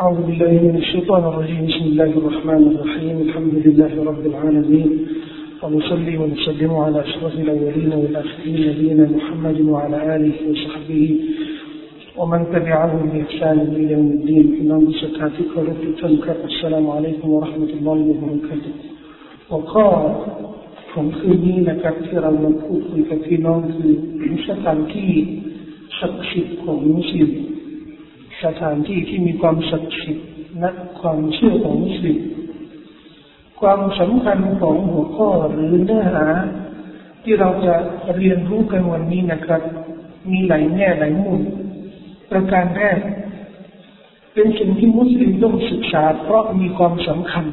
أعوذ بالله من الشيطان الرجيم بسم الله الرحمن الرحيم الحمد لله رب العالمين ونصلي ونسلم على أشرف الأولين والآخرين نبينا محمد وعلى آله وصحبه ومن تبعهم بإحسان إلى يوم الدين إمام سكاتك ورد تنكر السلام عليكم ورحمة الله وبركاته وقال ผมคืนนี้นะครับที่เรามาพูดคุยกับพี่น้องคือสถานที่ศักดิ์สิทธิ์ของมุสลิม สถานที่ที่มีความศักดิ์สิทธิ์และความเชื่อของมุสลิมความสำคัญของหัวข้อหรือเนื้อหา ที่เราจะเรียนรู้กันวันนี้นะครับ มีหลายแง่หลายมุมประการแรกเป็นสิ่งที่มุสลิมต้องศึกษา เพราะมีความสำคัญ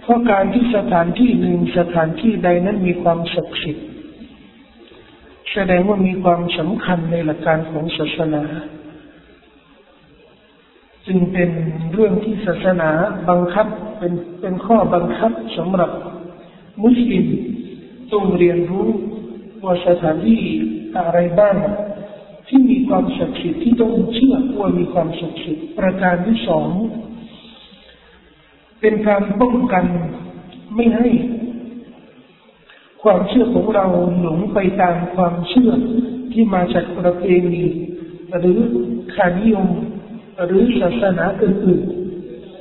เพราะการที่สถานที่หนึ่งสถานที่ใดนั้นมีความศักดิ์สิทธิ์แสดงว่ามีความสำคัญในหลักการของศาสนา จึงเป็นเรื่องที่ศาสนาบังคับเป็นเป็นข้อบังคับสำหรับมุสลิมต้องเรียนรู้ว่าสถานที่อะไรบ้างที่มีความศักดิ์สิทธิ์ที่ต้องเชื่อว่ามีความศักดิ์สิทธิ์ประการที่สองเป็นการป้องกันไม่ให้ ความเชื่อของเราหลงไปตามความเชื่อที่มาจากประเพณีหรือขานิยม หรือศาสนาอื่น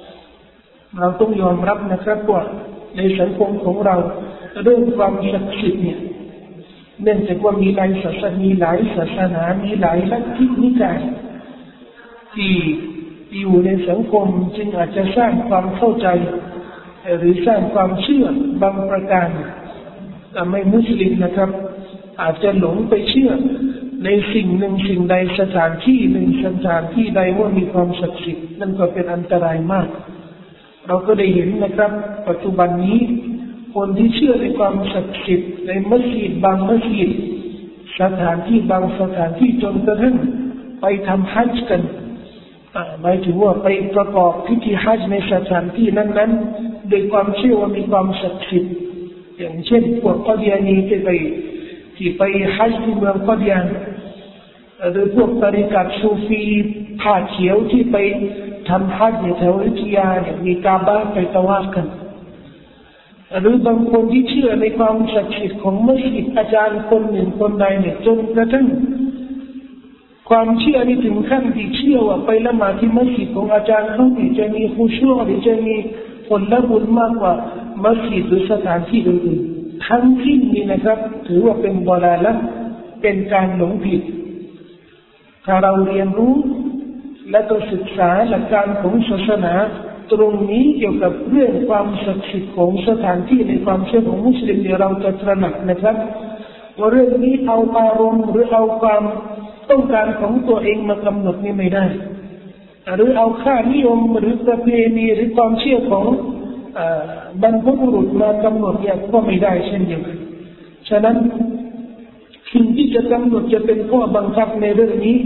ๆ เราต้องยอมรับนะครับว่าในสังคมของเราเรื่องความศักดิ์สิทธิ์เนี่ยเนื่องจากว่ามีหลายศาสนามีหลายศาสนา มีหลายลัทธินิกายที่อยู่ในสังคมจึงอาจจะสร้างความเข้าใจ หรือสร้างความเชื่อบางประการแต่ไม่มุสลิมนะครับ อาจจะหลงไปเชื่อ ในสิ่งหนึ่งสิ่งใดสถานที่หนึ่งสถานที่ใดว่ามีความศักดิ์สิทธิ์นั่นก็เป็นอันตรายมาก เราก็ได้เห็นนะครับ ปัจจุบันนี้ คนที่เชื่อในความศักดิ์สิทธิ์ในมัสยิดบางมัสยิดสถานที่บางสถานที่จนกระทั่งไปทำฮัจจ์กันหมายถึงว่าไปประกอบพิธีฮัจญ์ในสถานที่นั้นๆโดยความเชื่อว่ามีความศักดิ์สิทธิ์อย่างเช่นพวกกอดียนีที่ไปที่ไปฮัจญ์ที่เมืองกอดียาน หรือพวกตริกัดซูฟีผ้าเขียวที่ไปทำฮัจญ์ในแถวอิทยาเนี่ยมีกาบ้าไปตะวาดกัน หรือบางคนที่เชื่อในความศักดิ์สิทธิ์ของมัสยิดอาจารย์คนหนึ่งคนใดเนี่ยจนกระทั่งความเชื่อนี่ถึงขั้นที่เชื่อว่าไปละหมาดที่มัสยิดของอาจารย์เขาที่จะมีคุชูหรือจะมีผลละบุญมากกว่ามัสยิดหรือสถานที่อื่นๆทั้งสิ้นนี้นะครับ ถือว่าเป็นบาลาละเป็นการหลงผิด ถ้าเราเรียนรู้และก็ศึกษาหลักการของศาสนาตรงนี้เกี่ยวกับเรื่องความศักดิ์สิทธิ์ของสถานที่ในความเชื่อของมุสลิมเดี๋ยเราจะตระหนักนะครับว่าเรื่องนี้เอาอารมณ์หรือเอาความต้องการของตัวเองมากำหนดนี่ไม่ได้ หรือเอาค่านิยมหรือประเพณีหรือความเชื่อของบรรพบุรุษมากำหนดเนี่ยก็ไม่ได้เช่นเดียวกันฉะนั้น สิ่งที่จะกำหนดจะเป็นข้อบังคับในเรื่องนี้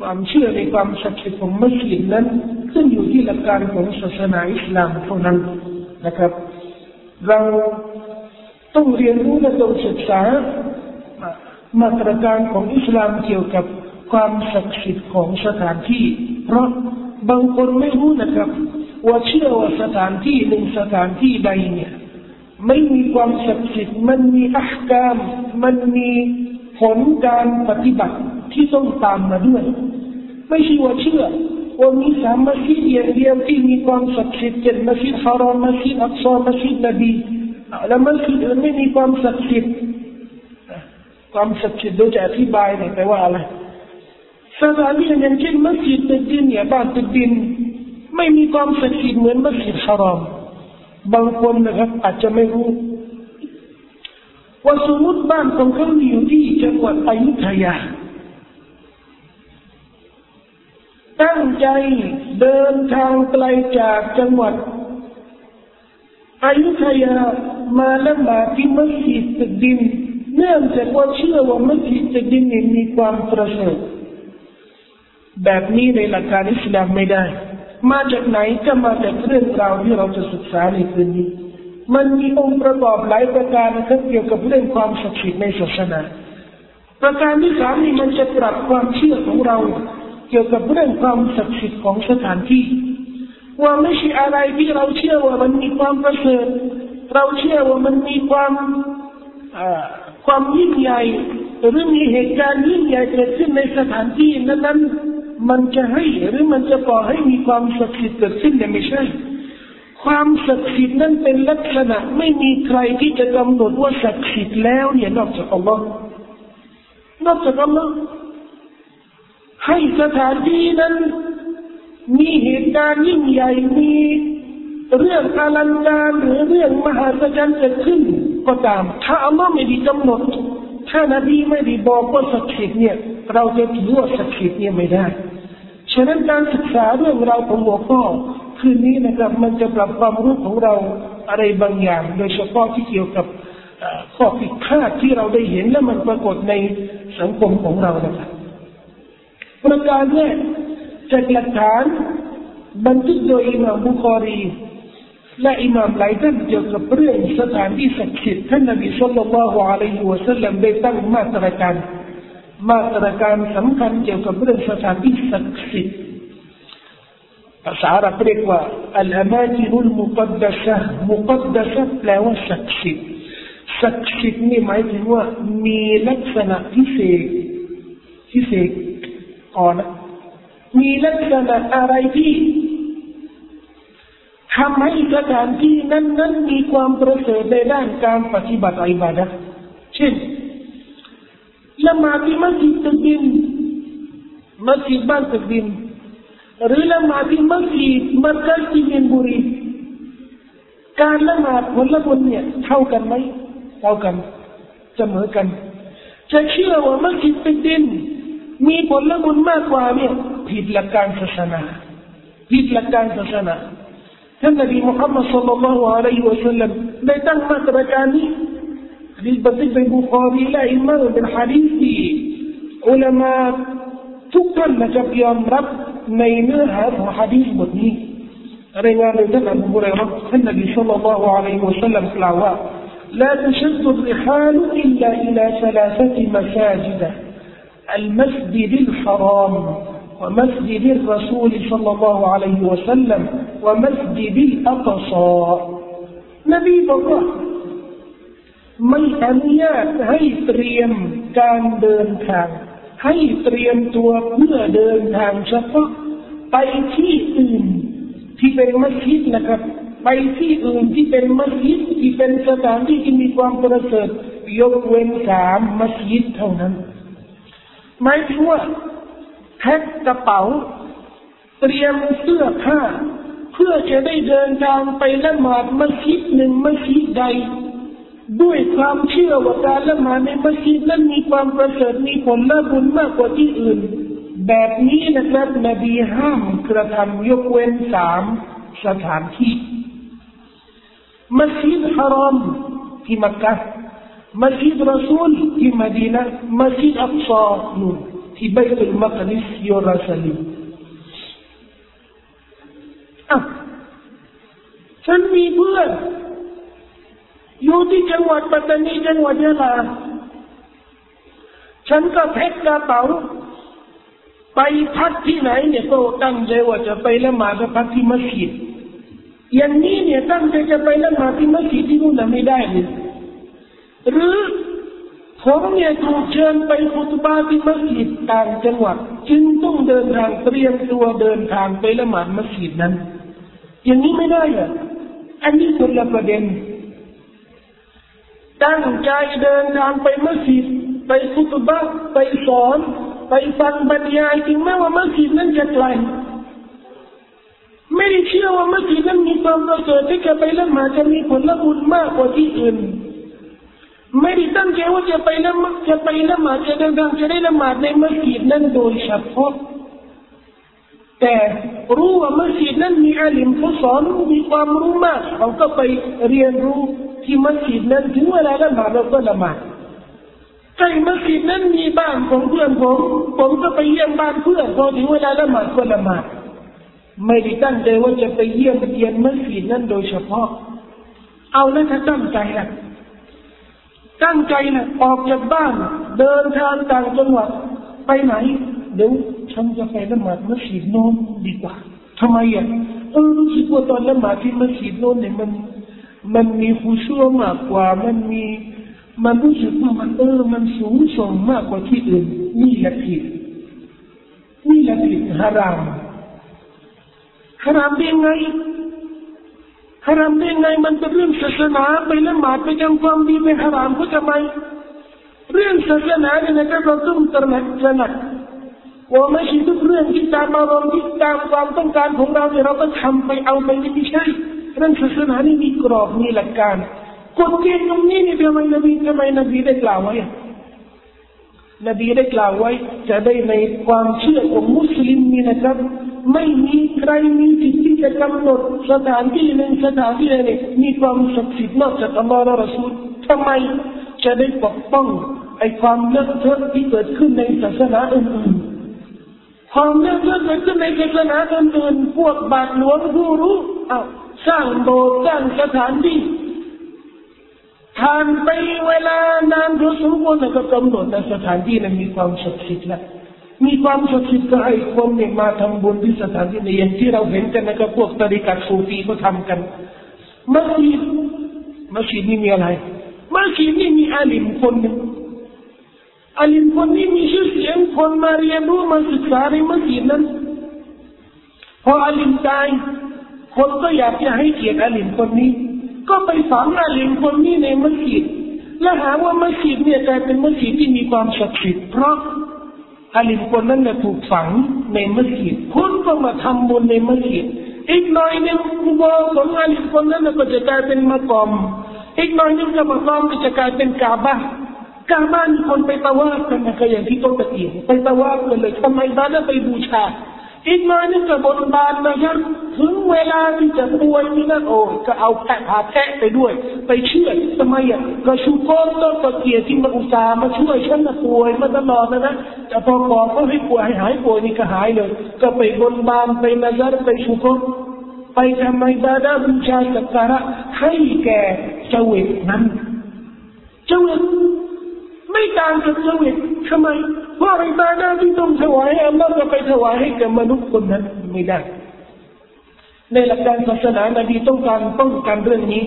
ความเชื่อในความศักดิ์สิทธิ์ของมัสยิดนั้น ขึ้นอยู่ที่หลักการของศาสนาอิสลามเท่านั้นนะครับ เราต้องเรียนรู้และต้องศึกษามาตรการของอิสลามเกี่ยวกับความศักดิ์สิทธิ์ของสถานที่ เพราะบางคนไม่รู้นะครับ ว่าเชื่อว่าสถานที่หนึ่งสถานที่ใดเนี่ย ไม่มีความศักดิ์สิทธิ์มันมีอักามมันมี ลการปฏิบัติที่ต้องตามมาด้วย ไม่ใช่ว่าเชื่อว่ามีสามมัสยิดอย่างเดียวที่มีความศักดิ์สิทธิ์เช่นมัสยิดฮารอมมัสยิดอักซอมัสยิดนบีแล้วมัสยิดอื่นไม่มีความศักดิ์สิทธิ์ความศักดิ์สิทธิ์โดยจะอธิบายเนี่ยแปลว่าอะไรสถานที่อย่างเช่นมัสยิดตึกดินเนี่ยบ้านตึกดิน ไม่มีความศักดิ์สิทธิ์เหมือนมัสยิดฮารอมบางคนนะครับอาจจะไม่รู้ ว่าสมมติบ้านของเขาอยู่ที่จังหวัดอยุธยาตั้งใจเดินทางไกลจากจังหวัดอยุธยามาละหมาดที่มัสยิดตึกดินเนื่องจากว่าเชื่อว่ามัสยิดจะดินมีความประเสริฐแบบนี้ในหลักการอิสลามไม่ได้ มาจากไหนก็มาจากเรื่องราวที่เราจะศึกษาในคืนนี้ มันมีองค์ประกอบหลายประการนะครับเกี่ยวกับเรื่องความศักดิ์สิทธิ์ในศาสนา ประการที่สามนี่มันจะปรับความเชื่อของเรา เกี่ยวกับเรื่องความศักดิ์สิทธิ์ของสถานที่ ว่าไม่ใช่อะไรที่เราเชื่อว่ามันมีความประเสริฐเราเชื่อว่ามันมีความความยิ่งใหญ่หรือมีเหตุการณ์ยิ่งใหญ่เกิดขึ้นในสถานที่นั้นมันจะให้หรือมันจะก่อให้มีความศักดิ์สิทธิ์เกิดขึ้นเนี่ยไม่ใช่ ความศักดิ์สิทธิ์นั้นเป็นลักษณะ ไม่มีใครที่จะกำหนดว่าศักดิ์สิทธิ์แล้วเนี่ยนอกจากอัลลอฮ์นอกจากอัลลอฮ์ให้สถานที่นั้น มีเหตุการณ์ยิ่งใหญ่มีเรื่องอลังการหรือเรื่องมหาศาลเกิดขึ้น ก็ตาม ถ้าอัลลอฮ์ไม่ได้กำหนด ถ้านบีไม่ได้บอกว่าศักดิ์สิทธิ์เนี่ย เราจะถือว่าศักดิ์สิทธิ์เนี่ยไม่ได้ ฉะนั้นการศึกษาเรื่องราวของหัวข้อ คืนนี้นะครับ มันจะปรับความรู้ของเราอะไรบางอย่าง โดยเฉพาะที่เกี่ยวกับข้อผิดพลาดที่เราได้เห็นและมันปรากฏในสังคมของเรานะครับประการแรกจากหลักฐานบันทึกโดยอิมามบุคอรีและอิมามหลายท่านเกี่ยวกับเรื่องสถานที่ศักดิ์สิทธิ์ท่านนบีสุลต่านละฮ์อะลัยฮิวะสัลลัมได้ตั้งมาตรการมาตรการสำคัญเกี่ยวกับเรื่องสถานที่ศักดิ์สิทธิ์ ภาษาอับเรียกว่าอัลอามาจินุลมุกัดดัสะมุกัดดัสะแปลว่าศักดิ์สิทธิ์ศักดิ์สิทธิ์นี่หมายถึงว่ามีลักษณะพิเศษพิเศษอ่อนมีลักษณะอะไรที่ทำให้สถานที่นั้นนั้นมีความประเสริฐในด้านการปฏิบัติอิบาดะเช่นละหมาดที่มัสยิดตึกดินมัสยิดบ้านตึกดิน หรือละหมาดที่มัสยิดมัสยิดที่เมีนบุรีการละหมาดผลละบุญเนี่ยเท่ากันไหมเท่ากันเสมอกัน จะเชื่อว่ามัสยิดตึกดิน มีผลละบุญมากกว่าเนี่ยผิดหลักการศาสนาผิดหลักการศาสนาท่านนบีมุฮัมมัดสุลลัลลอฮุอะลัยฮิวะสัลลัมได้ตั้งมาตรการนี้ฮะดีษบันทึกในบุคอรีและอิมามเป็นฮะดีษที่อุลามะทุกท่านนะครับยอมรับ ในเนื้อหาของฮะดีษบทนี้รายงานโดยท่านอบูฮุเรย์ท่านนบีสุลลัลลอฮุอะลัยฮิวะสัลลัมกล่าวว่า لا تشد الرحال إلا إلى ثلاثة مساجد المسجد الحرام ومسجد الرسول صلى الله عليه وسلم ومسجد الأقصى نبي الله ไม่อนุญาตให้เตรียมการเดินทาง ให้เตรียมตัวเพื่อเดินทางเฉพาะไปที่อื่นที่เป็นมัสยิดนะครับ ไปที่อื่นที่เป็นมัสยิดที่เป็นสถานที่ที่มีความประเสริฐยกเว้นสามมัสยิดเท่านั้นหมายถึงว่าแพ็คกระเป๋า เตรียมเสื้อผ้า เพื่อจะได้เดินทางไปละหมาดมัสยิดหนึ่งมัสยิดใด ด้วยความเชื่อว่าการละหมาดในมัสยิดนั้นมีความประเสริฐมีผลและบุญมากกว่าที่อื่น แบบนี้นะครับนบีห้ามกระทำยกเว้นสามสถานที่ มัสยิดฮารอมที่มักกะมัสยิดรอซูลที่มดีนะมัสยิดอักซอนู่นที่เบตุลมักดิสเยรูซาล็มอะฉันมีเพื่อน อยู่ที่จังหวัดปัตตานีจังหวัดยะลาฉันก็แพ็คกระเป๋า ไปพักที่ไหนเนี่ยก็ตั้งใจว่าจะไปละหมาดพักที่มัสยิดอย่างนี้เนี่ยตั้งใจจะไปละหมาดที่มัสยิดที่นู่นไม่ได้เลยหรือผมเนี่ยถูกเชิญไปฟุตบาที่มัสยิดต่างจังหวัด จึงต้องเดินทางเตรียมตัวเดินทางไปละหมาดมัสยิดนั้น อย่างนี้ไม่ได้อะอันนี้คนละประเด็น ตั้งใจเดินทางไปมัสยิดไปฟุตบาไปสอนไปฟังบรรยายถึงแม้ว่ามัสยิดนั้นจะไกลไม่ได้เชื่อว่ามัสยิดนั้นมีความประเสริฐที่จะไปละหมาดจะมีผลบุญมากกว่าที่อื่นไม่ได้ตั้งใจว่าจะไปละมาดจะไปละหมาดจะเดินทางจะได้ละหมาดในมัสยิดนั้นโดยเฉพาะ แต่รู้ว่ามัสยิดนั้นมีอาลิมผู้สอนมีความรู้มากเขาก็ไปเรียนรู้ที่มัสยิดนั้นถึงเวลาละหมาดเราก็ละหมาดใช่มัสยิดนั้นมีบ้านของเพื่อนผมผมก็ไปเยี่ยมบ้านเพื่อนพอถึงเวลาละหมาดก็ละหมาดไม่ได้ตั้งใจว่าจะไปเยี่ยมเยียนมัสยิดนั้นโดยเฉพาะ เอาแล้วถ้าตั้งใจล่ะตั้งใจนะออกจากบ้าน เดินทางต่างจังหวัดไปไหนเดี๋ยว ฉันจะไปละหมาดมัสยิดโน้นดีกว่าทำไมอะเออรู้สึกว่าตอนละหมาดที่มัสยิดโน้นเนี่ยมัน มันมีฟูชั่วมากกว่ามันมีมันรู้สึกว่ามันเออมันสูงส่งมากกว่าที่อื่นนี่แหละผิดนี่แหละผิดฮารามฮารามได้ไงฮารามได้ไงมันเป็นเรื่องศาสนาไปละหมาดไปทำความดีไปฮารามก็ทำไมเรื่องศาสนาเนี่ยนะครับเราต้องตระหนักตระหนัก ว่าไม่ใช่ทุกเรื่องที่ตามอารมณ์ที่ตามความต้องการของเราเนี่ยเราก็ทำไปเอาไปไม่ใช่เรื่องศาสนานี่มีกรอบมีหลักการกฎเกณฑ์ตรงนี้นี่ทำไมนบีทำไมนบีได้กล่าวไว้นบีได้กล่าวไว้ จะได้ในความเชื่อของมุสลิมนี่นะครับ ไม่มีใครมีสิทธิ์ที่จะกำหนดสถานที่หนึ่งสถานที่ใดมีความศักดิ์สิทธิ์นอกจากอัลลอฮ์และรอซูลทำไมจะได้ปกป้องไอ้ความเลอะเทอะที่เกิดขึ้นในศาสนาอื่นๆ ความเลอะเทอะเกิดขึ้นในศาสนาอื่นพวกบาทหลวงผู้รู้อ้าสร้างโบสถ์สร้างสถานที่ผ่านไปเวลานานพอสมควรแล้วก็กำหนดในสถานที่นั้นมีความศักดิ์สิทธิ์แล้วมีความศักดิ์สิทธิ์ก็ให้คนเนี่ยมาทำบุญที่สถานที่นี้อย่างที่เราเห็นกันนะครับพวกตริกัดสูฟีก็ทำกันมัสยิดมัสยิดนี่มีอะไรมัสยิดนี่มีอาลิมคนหนึ่ง อาลิมคนนี้มีชื่อเสียงคนมาเรียนรู้มาศึกษาในมัสยิดนั้นพออาลิมตายคนก็อยากจะให้เกียรติอาลิมคนนี้ ก็ไปฝังอาลิมคนนี้ในมัสยิดและหาว่ามัสยิดเนี่ยกลายเป็นมัสยิดที่มีความศักดิ์สิทธิ์เพราะอาลิมคนนั้นเนี่ยถูกฝังในมัสยิดคนก็มาทำบุญในมัสยิดอีกหน่อยหนึ่งกุโบของอาลิมคนนั้นก็จะกลายเป็นมะกอมอีกหน่อยหนึ่งก็มะกอมก็จะกลายเป็นกาบะ กาบ้านคนไปตะวากันนะก็อย่างที่ต้องตะเกียบไปตะวากันเลยทำไมบ้านนั้นไปบูชาอีกหน่อยนึงก็บนบานนะครับถึงเวลาที่จะป่วยนี่นะโอ้ก็เอาแพะพาแพะไปด้วย ไปเชื่อทำไมอะก็ชูโก้ต้นตะเกียที่มาอุตส่าห์มาช่วยฉันนะป่วยมาตลอดนะนะแต่พอบอกว่าให้ป่วยให้หายป่วยนี่ก็หายเลย ก็ไปบนบานไปนาซารไปชูโก้ไปทำไมบาดาบูชาสักการะให้แก่เจวิตนั้นเจวิต ไม่ต่างจากเจวิตทำไมว่าอิบาดาที่ต้องถวายอัลลอฮ์จะไปถวายให้กับมนุษย์คนนั้นไม่ได้ ในหลักการศาสนานบีต้องการป้องกันเรื่องนี้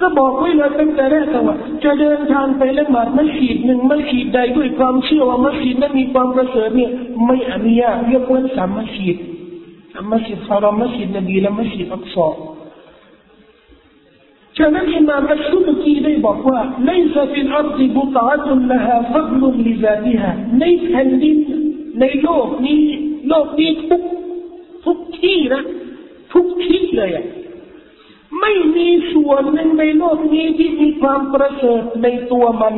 ก็บอกไว้เลยตั้งแต่แรกว่าจะเดินทางไปละหมาดมัสยิดหนึ่งมัสยิดใดด้วยความเชื่อว่ามัสยิดนั้นมีความประเสริฐเนี่ยไม่อนุญาตยกเว้นสามมัสยิดมัสยิดฮารอมมัสยิดนบีและมัสยิดอักษร ฉะนั้นอิมามอัชชุบกีได้บอกว่าไม่ใช่เนอัลลบุตาตุลละฮะฟักลุลิซาติฮะในแผ่นดินในโลกนี้โลกนี้ทุกทุกที่นะทุกที่เลยอะไม่มีส่วนหนึ่งในโลกนี้ที่มีความประเสริฐในตัวมัน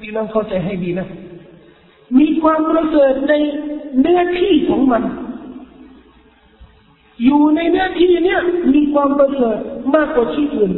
พี่น้องเข้าใจให้ดีนะ มีความประเสริฐในเนื้อที่ของมัน อยู่ในเนื้อที่เนี้ยมีความประเสริฐมากกว่าที่อื่น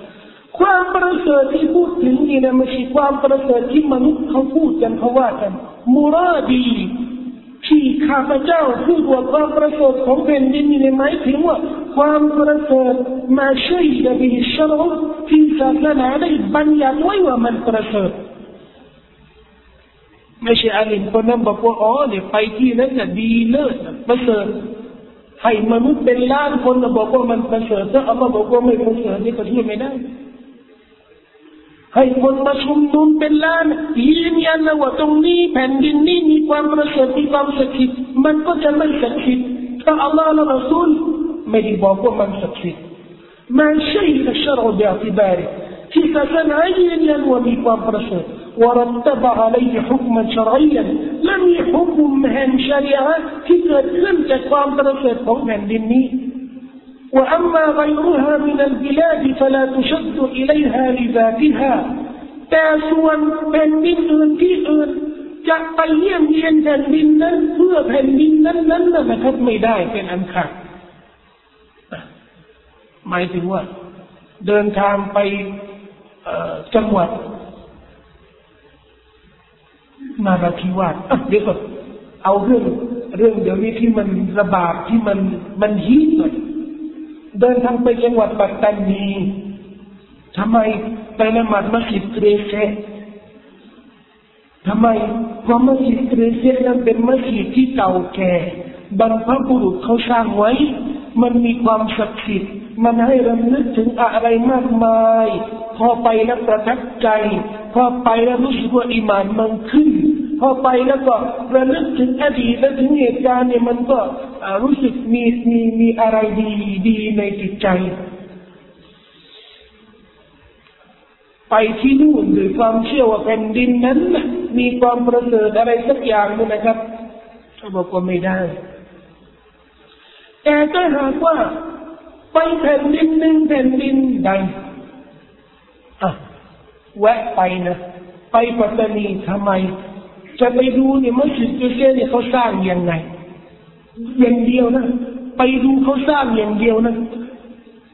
ความประเสริฐที่พูดถึงนี่นะไม่ใช่ความประเสริฐที่มนุษย์เขาพูดกันเขาว่ากันมุราดีที่ข้าพเจ้าพูดว่าความประเสริฐของแผ่นดินนี่หมายถึงว่าความประเสริฐมาช่วยจะบิชรที่ศาสนาได้บัญญัติไว้ว่ามันประเสริฐไม่ใช่อาลิมคนนั้นบอกว่าอ๋อเนี่ยไปที่นั้นจะดีเลิศประเสริฐให้มนุษย์เป็นล้านคนบอกว่ามันประเสริฐถ้าอัลลอฮ์บอกว่าไม่ประเสริฐนี่ก็ช่วยไม่ได้ ให้คนมาชุมนุมเป็นล้านยืนยันว่าตรงนี้แผ่นดินนี้มีความประเสริฐมีความศักดิ์สิทธิ์มันก็จะไม่ศักดิ์สิทธิ์ถ้าอัลลอฮ์และรอซูลไม่ได้บอกว่ามันศักดิ์สิทธิ์มันใช่ละชรบีอัติบาริที่ศาสนายืนยันว่ามีความประเสริฐ ورتب عليه حكما شرعيا لم يحكم مهن شريعة في เกิดขึ้น وأما غيرها من البلاد فلا تشد إليها لذاتها แต่ส่วนแผ่นดินอื่นที่อื่นจะไปเยี่ยมเยียนแผ่นดินนั้นเพื่อแผ่นดินนั้นนั้นนะครับไม่ได้เป็นอันขาดหมายถึงว่า เดินทางไปจังหวัด นาราธิวาสเดี๋ยวก่อนเอาเรื่องเรื่องเดี๋ยวนี้ที่มันระบาดที่มันมันฮิตหน่อย เดินทางไปจังหวัดปัตตานีทำไมไปละหมาดมัสยิดเกรเซทำไมเพราะมัสยิดเกรเซนั้นเป็นมัสยิดที่เก่าแก่บรรพบุรุษเขาสร้างไว้ มันมีความศักดิ์สิทธิ์มันให้รำลึกถึงอะไรมากมาย พอไปแล้วประทับใจ พอไปแล้วรู้สึกว่าอิมานมันขึ้น พอไปแล้วก็ระลึกถึงอดีตและถึงเหตุการณ์เนี่ยมันก็รู้สึกมีมีมีอะไรดีดีในจิตใจ ไปที่นู่นด้วยความเชื่อว่าแผ่นดินนั้น มีความประเสริฐอะไรสักอย่างนึงนะครับเขาบอกว่าไม่ได้ แต่ถ้าหากว่าไปแผ่นดินหนึ่งแผ่นดินใดอะแวะไปนะ ไปปัตตานีทำไม จะไปดูเนี่ยมัสยิดเจเซเนี่ยเขาสร้างยังไงอย่างเดียวนะ ไปดูเขาสร้างอย่างเดียวนะ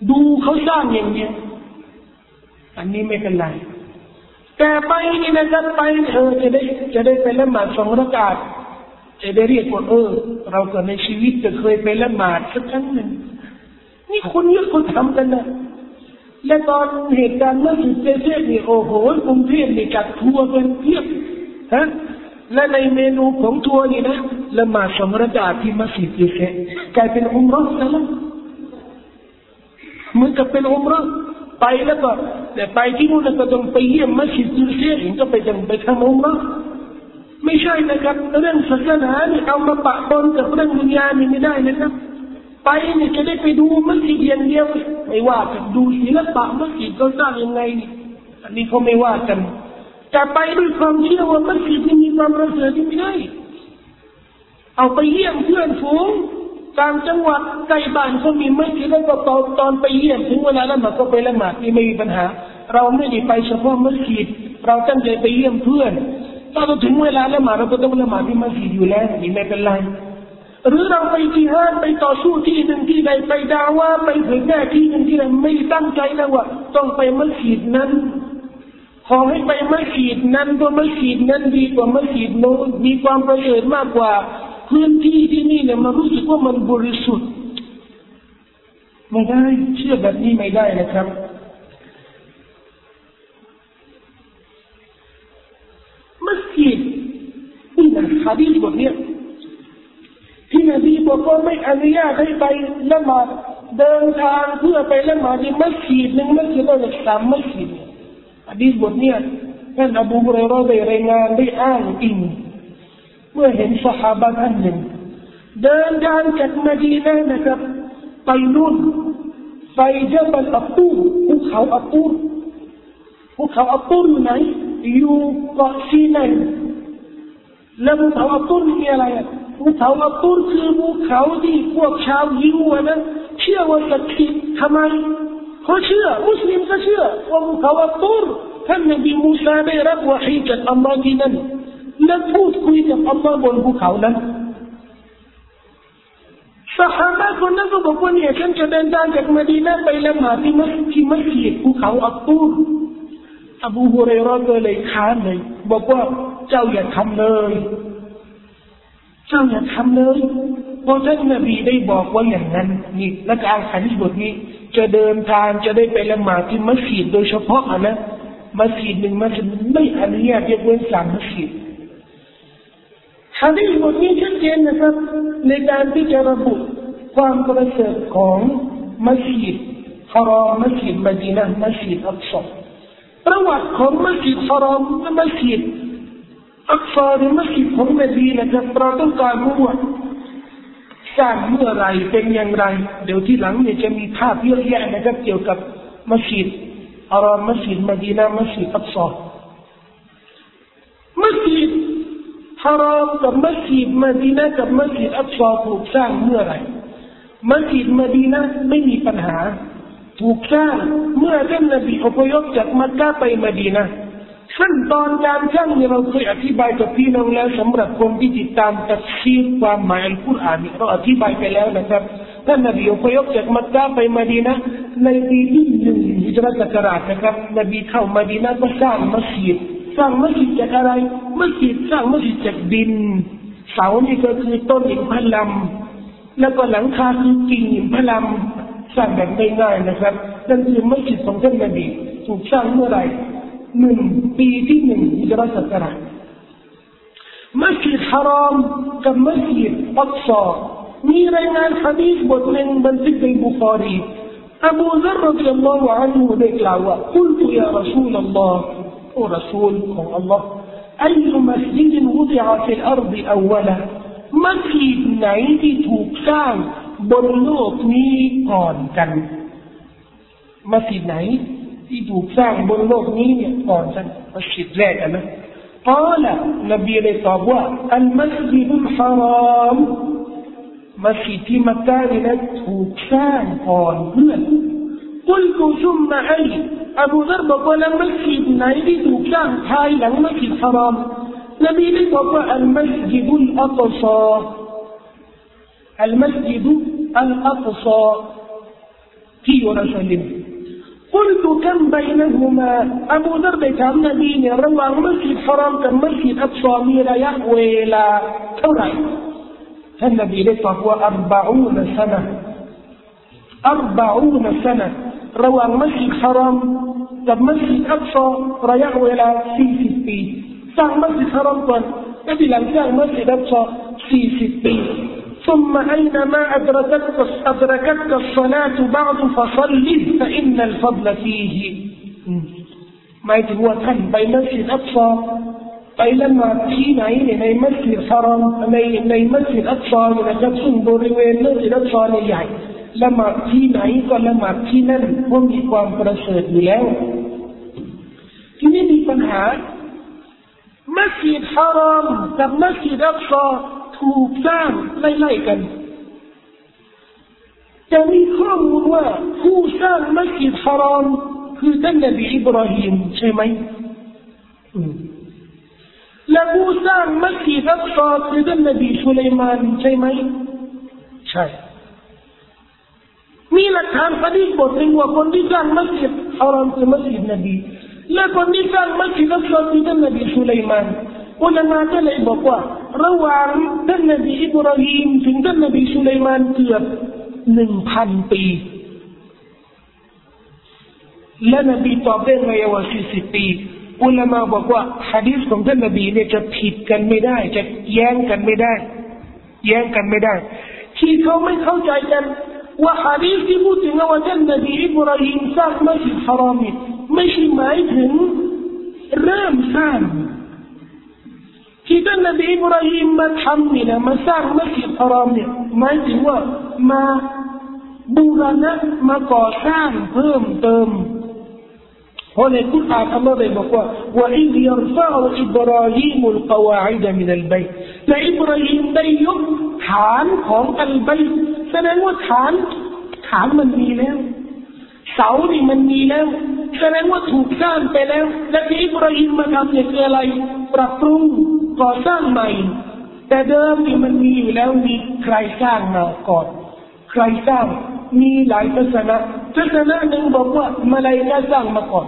ดูเขาสร้างอย่างเดียว อันนี้ไม่เป็นไรแต่ไปนี่นะครับไปเออจะได้จะได้ไปละหมาดสองรักาดจะได้เรียกว่าเออ เราก็ในชีวิตจะเคยไปละหมาดสักครั้งหนึ่งนี่คนเยอะคนทำกันนะและตอนเหตุการณ์เมื่อสิบเจเจนี่โอ้โหกรุงเทพนี่จัดทัวร์เป็นเพียบฮะ และในเมนูของทัวร์นี่นะละหมาดสองระดาที่มัสยิดเจเจกลายเป็นอุมรสแล้วเหมือนกับเป็นอุมรไปแล้วก็แต่ไปที่นู่นก็ต้องไปเยี่ยมมัสยิดเจเจถึงก็ไปจังไปทำอุมรไม่ใช่นะครับเรื่องศาสนาเนี่ยเอามาปะปนกับเรื่องดุนยานี่ไม่ได้นะครับ ไปเนี่ยจะได้ไปดูมัสยิดอย่างเดียวไม่ว่าจะดูศิลปะมัสยิดก็สร้างยังไงอันนี้เขาไม่ว่ากัน แต่ไปด้วยความเชื่อว่ามัสยิดมีความประเสริฐที่ไม่ได้เอาไปเยี่ยมเพื่อนฝูงตางจังหวัดใกล้บ้านเขามีมัสยิดแล้วก็ตอนตอนไปเยี่ยมถึงเวลาละหมาดก็ไปละหมาดนี่ไม่มีปัญหา เราไม่ได้ไปเฉพาะมัสยิดเราตั้งใจไปเยี่ยมเพื่อนถ้าเราถึงเวลาละหมาดเราก็ต้องละหมาดที่มัสยิดอยู่แล้วนี่ไม่เป็นไรหรือเราไปที่ห้านไปต่อสู้ที่หนึ่งที่ใดไปดาว่าไปเผยแพร่ที่หนึ่งที่ใดไม่ตั้งใจนะว่าต้องไปมัสยิดนั้น ขอให้ไปมัสยิดนั้นเพราะมัสยิดนั้นดีกว่ามัสยิดโน้นมีความประเสริฐมากกว่า พื้นที่ที่นี่เนี่ยมันรู้สึกว่ามันบริสุทธิ์ไม่ได้เชื่อแบบนี้ไม่ได้นะครับ มัสยิดนี่นะฮะดีษบทเนี้ยที่นบีบอกว่าไม่อนุญาตให้ไปละหมาดเดินทางเพื่อไปละหมาดที่มัสยิดหนึ่งมัสยิดละสามมัสยิด ดีษบทเนี้ยท่านอบูฮุเรรอได้รายงานได้อ้างอิงเมื่อเห็นสหายท่านหนึ่งเดินทางจากมดีนะนะครับไปนู่นไปเจ้าบันอัปูภูเขาอัปูภูเขาอัปูอยู่ไหนอยู่เกาะซีนัยแล้วภูเขาอัปูมีอะไรภูเขาอับตูคือภูเขาที่พวกชาวยิวนะเชื่อว่าศักดิ์สิทำไมเขาเชื่อ มุสลิมก็เชื่อว่าภูเขาอับตู ท่านนบีมูซาได้รับวะฮีจากอัลลอฮ์ที่นั่นและพูดคุยกับอัลลอฮ์บนภูเขานั้นสหายคนนั้นก็บอกว่าเนี่ยฉันจะเดินทางจากมดีนาไปละหมาดที่มัสที่มัสยิดภูเขาอัตตูรอบูฮุเรรอก็เลยค้านเลยบอกว่าเจ้าอย่าทำเลย เจ้าอย่าทำเลยเพราะท่านนบีได้บอกว่าอย่างนั้นนี่และการขันบทนี้ จะเดินทางจะได้ไปละหมาดที่มัสยิดโดยเฉพาะนะ มัสยิดหนึ่งมัสยิดไม่อนุญาตยกเว้นสามมัสยิดฮะดีบทนี้ชัดเจนนะครับ ในการที่จะระบุความประเสริฐของมัสยิดฮารอมมัสยิดมดีนะมัสยิดอัลซอประวัติของมัสยิดฮารอมและมัสยิดอักษรมัสยิดของนบีนะครับเราต้องการรู้ว่าสร้างเมื่อไรเป็นอย่างไร เดี๋ยวที่หลังเนี่ยจะมีภาพเยอะแยะนะครับเกี่ยวกับมัสยิด อารามมัสยิดมดีนามัสยิดอักษรมัสยิดฮารามกับมัสยิดมดีนากับมัสยิดอักษรถูกสร้างเมื่อไรมัสยิดมดีนาไม่มีปัญหา ถูกสร้างเมื่อท่านนบีอพยพจากมักกะไปมดีนาขั้นตอนการสร้างเนี่ยเราเคยอธิบายกับพี่น้องแล้วสำหรับคนที่ติดตามตัดซีรความหมายอัลกุรอานเราอธิบายไปแล้วนะครับ ท่านนบีอพยพจากมักกะไปมาดีนะในปีที่หนึ่งฮิจรัตศักราชนะครับนบีเข้ามาดีนะก็สร้างมัสยิดสร้างมัสยิดจากอะไรมัสยิดสร้างมัสยิดจากดินเสานี่ก็คือต้นหินพลัมแล้วก็หลังคาคือกิ่งหินพลัมสร้างแบบง่ายๆนะครับนั่นคือมัสยิดของท่านนบีถูกสร้างเมื่อไหร่หนึ่งปีที่หนึ่งอิจราศักราชมัสยิดฮารอมกับมัสยิดอักษร มีรายงานฮะดีษบทหนึ่งบันทึกในบุคารีอบูซัรรดิยัลลอฮุอันฮุได้กล่าวว่า قلت يا رسول الله โอ้ร سول ของ Allah أي مسجد وضع في الأرض أولا มัสยิดไหนที่ถูกสร้างบนโลกนี้ก่อนกันมัสยิดไหนที่ถูกสร้างบนโลกนี้เนี่ยก่อนกันมัสยิดแรกนะ قال نبي เลยตอบว่า المسجد الحرام มัสยิดที่มักกะนี่นะถูกสร้างก่อนเพื่อน قلت ثم أي أبو ذر บอกว่าแล้วมัสยิดไหนที่ถูกสร้างภายหลังมัสยิดฮารอมนบีได้บอกว่าอัลมัสยิดุลอักซาอัลมัสยิดุอัลอักซาที่เยรูซาเล็ม قلت كم بينهما أبو ذر بيتام نبيني روى مسجد حرام كم مسجد أقصى ميرا يحوي إلى توري النبي ليس هو أربعون سنة. أربعون سنة. روى المسجد الحرام طب مسجد الأقصى رايح إلى سي سي بي. ساعة مسجد الحرام طن طيب. نبي لم ساعة مسجد الأقصى سي سي بي. ثم أينما أدركتك أدركتك الصلاة بعد فصل؟ فإن الفضل فيه. ما يتبوى كان بين مسجد الأقصى ไปละหมาดที่ไหนในมัสยิดฮารอมในในมัสยิดอัลซอนะครับซึ่งบริเวณมัสยิดอัลซอใหญ่ละหมาดที่ไหนก็ละหมาดที่นั่นเพราะมีความประเสริฐอยู่แล้ว ทีนี้มีปัญหา มัสยิดฮารอมกับมัสยิดอักซอถูกสร้างไล่ๆกันจะมีข้อมูลว่าผู้สร้างมัสยิดฮารอมคือท่านนบีอิบราฮิมใช่ไหม และผู้สร้างมัสยิดอักซอคือท่านนบีสุลัยมานใช่ไหมใช่ มีหลักฐานคดีบทหนึ่งว่าคนที่สร้างมัสยิดฮารอมคือมัสยิดนบีและคนที่สร้างมัสยิดอัลลอฮ์คือท่านนบีสุลัยมานอุลามาก็เลยบอกว่าระหว่างท่านนบีอิบราฮิมถึงท่านนบีสุลัยมานเกือบหนึ่งพันปีและนบีตอบได้ไงว่าสี่สิบปี อุลามาบอกว่าฮะดีษของท่านนบีเนี่ยจะผิดกันไม่ได้ จะแย้งกันไม่ได้ แย้งกันไม่ได้ ที่เขาไม่เข้าใจกันว่าฮะดีษที่พูดถึงว่าท่านนบีอิบราฮิมสร้างมัสยิดฮารอมเนี่ยไม่ใช่หมายถึงเริ่มสร้างที่ท่านนบีอิบราฮิมมาทำนี่นะมาสร้างมัสยิดฮารอมเนี่ยหมายถึงว่ามาบูรณะมาก่อสร้างเพิ่มเติม เพราะในคุรานอัลลอฮ์ได้บอกว่าว่าอิยรฟะอิบราฮิมุลกวาอิดมินัลบัยและอิบราฮิมได้ยกฐานของอัลบัยแสดงว่าฐานฐานมันมีแล้วเสานี่มันมีแล้วแสดงว่าถูกสร้างไปแล้ว และที่อิบราฮิมมาทำเนี่ยคืออะไร ปรับปรุงก่อสร้างใหม่ แต่เดิมนี่มันมีอยู่แล้วมีใครสร้างมาก่อน ใครสร้างมีหลายศนะทัศนะหนึ่งบอกว่ามาสร้างมาก่อนและมีทัศนะหนึ่งบอกว่าท่านนบีอาดัมางไว้ทัศนะเนี่ยอิบนุฮะจัรได้ให้น้ำหนักว่าผู้ที่สร้างมัสยิดฮารามกับมัสยิดอัลลอฮ์ก็คือท่าสร้างมาก่อน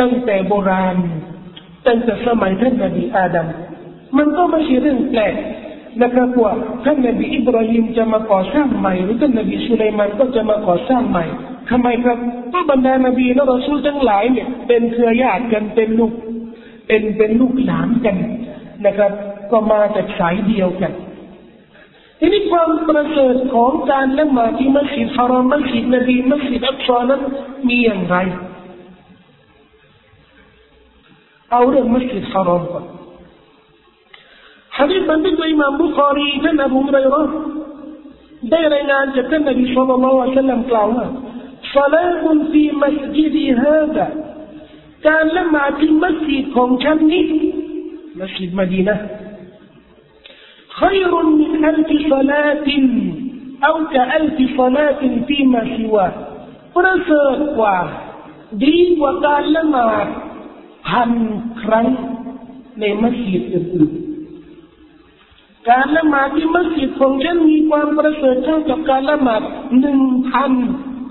ตั้งแต่โบราณ ตั้งแต่สมัยท่านนบีอาดัมมันก็ไม่ใช่เรื่องแปลกนะครับว่าท่านนบีอิบราฮิมจะมาก่อสร้างใหม่หรือท่านนบีสุลัยมันก็จะมาก่อสร้างใหม่ทำไมครับเพราะบรรดานบีและรอซูลทั้งหลายเนี่ยเป็นเครือญาติกันเป็นลูก เป็นเป็นลูกหลานกันนะครับ ก็มาจากสายเดียวกันทีนี้ความประเสริฐของการละหมาดที่มัสยิดฮารอมมัสยิดนบีมัสยิดอัลซอนั้นมีอย่างไร أوراق مشكل خرابة حديث من بدو إمام بخاري تن أبو هريرة. دير إلى أن النبي صلى الله عليه وسلم قال صلاة في مسجدي هذا. كان لما في مسجد كونكني مسجد مدينة. خير من ألف صلاة أو كألف صلاة فيما سواه. فرسل وعه دي وقال لما พันครั้งในมัสยิดอื่นๆการละหมาดที่มัสยิดของฉันมีความประเสริฐเท่ากับการละหมาดหนึ่งพัน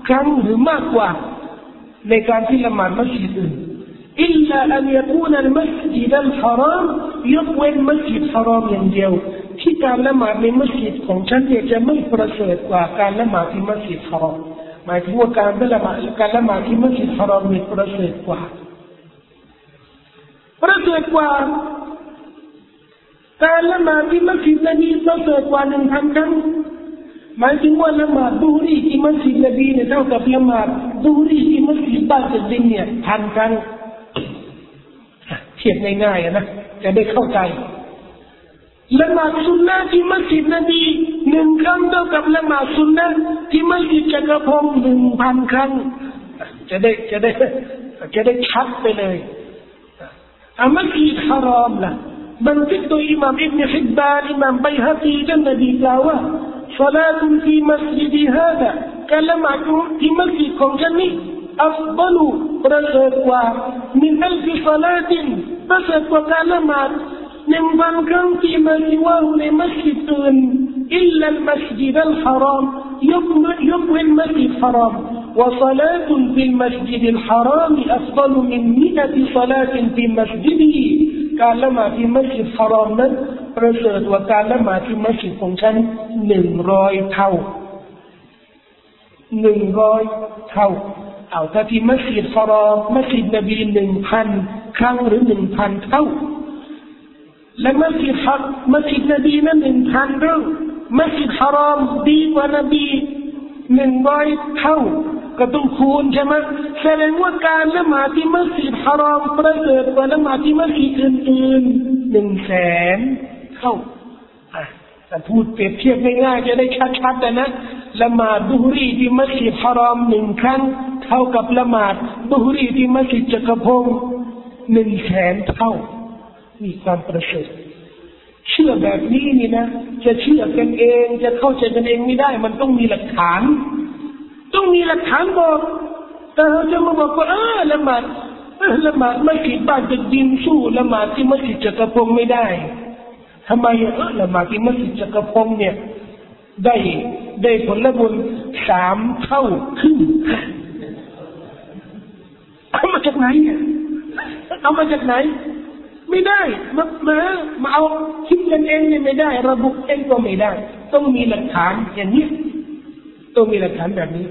ครั้งหรือมากกว่า ในการที่ละหมาดมัสยิดอื่นอิลลาอันยกูนัลมัสยิดัลฮารามยกเว้นมัสยิดฮารามอย่างเดียวที่การละหมาดในมัสยิดของฉันเนี่ยจะไม่ประเสริฐกว่าการละหมาดที่มัสยิดฮารามหมายถึงว่าการละหมาดการละหมาดที่มัสยิดฮารอมมีประเสริฐกว่า ประเสริฐกว่าการละหมาดที่มัสยิดนบีประเสริฐกว่าหนึ่งพันครั้งหมายถึงว่าละหมาดดูรีที่มัสยิดนบีเนี่ยเท่ากับละหมาดดูรีที่มัสยิดบ้านตึกดินเนี่ยพันครั้งเทียบง่ายๆนะจะได้เข้าใจละหมาดสุนนะที่มัสยิดนบีหนึ่งครั้งเท่ากับละหมาดสุนนะที่มัสยิดจักรพงศ์หนึ่งพันครั้งจะได้จะได้จะได้ชัดไปเลย أما كيد حرام له منطق إمام ابن حبان إمام بيهقي جنة قاوة صلاة في مسجد هذا. كلمة في مسجد كونجني أفضل رسول من ألف صلاة رسول وكلمة من بنكم فيما سواه لمسجد إلا المسجد الحرام. يقوي المسجد الحرام ละหมาดหนึ่งพันครั้งที่มาสิว่าในมัสยิดอื่นอิลลัลมัสยิดอัลฮารอมยกยกเว้นมัสยิดฮารอม وصلاة في المسجد الحرام أفضل من مئة صلاة في مسجده การละหมาดที่มัสยิดฮารอมนั้นประเสริฐกว่าการละหมาดที่มัสยิดของฉันหนึ่งร้อยเท่าหนึ่งร้อยเท่าเอาถ้าที่มัสยิดฮารอมมัสยิดนบีหนึ่งพันครั้งหรือหนึ่งพันเท่าและมัสยิดฮักมัสยิดนบีนั้นหนึ่งพันเรื่องมัสยิดฮารอมดีกว่านบีหนึ่งร้อยเท่า ก็ต้องคูณใช่ไหมแสดงว่าการละหมาดที่มัสยิดฮารอมประเสริฐกว่าละหมาดที่มัสยิดอื่นๆหนึ่งแสนเท่าแต่พูดเปรียบเทียบง่ายๆจะได้ชัดๆนะละหมาดบุฮรีที่มัสยิดฮารอมหนึ่งครั้งเท่ากับละหมาดบุฮรีที่มัสยิดจักรพงศ์หนึ่งแสนเท่า มีความประเสริฐเชื่อแบบนี้นี่นะ จะเชื่อกันเอง จะเข้าใจกันเองไม่ได้ มันต้องมีหลักฐาน ต้องมีหลักฐานบอกแต่เราจะมาบอกว่าเออละหมาดละหมาดไม่ขีดบ้านจะดินสู้ละหมาดที่มัสยิดจักรพงศ์ไม่ได้ทำไมเออละหมาดที่มัสยิดจักรพงศ์เนี่ย ได้ได้ผลบุญสามเท่าขึ้นเอามาจากไหนเอามาจากไหน ไม่ได้มามามาเอาคิดกันเองเนี่ยไม่ได้ ระบุเองก็ไม่ได้ ต้องมีหลักฐานอย่างนี้ ต้องมีหลักฐานแบบนี้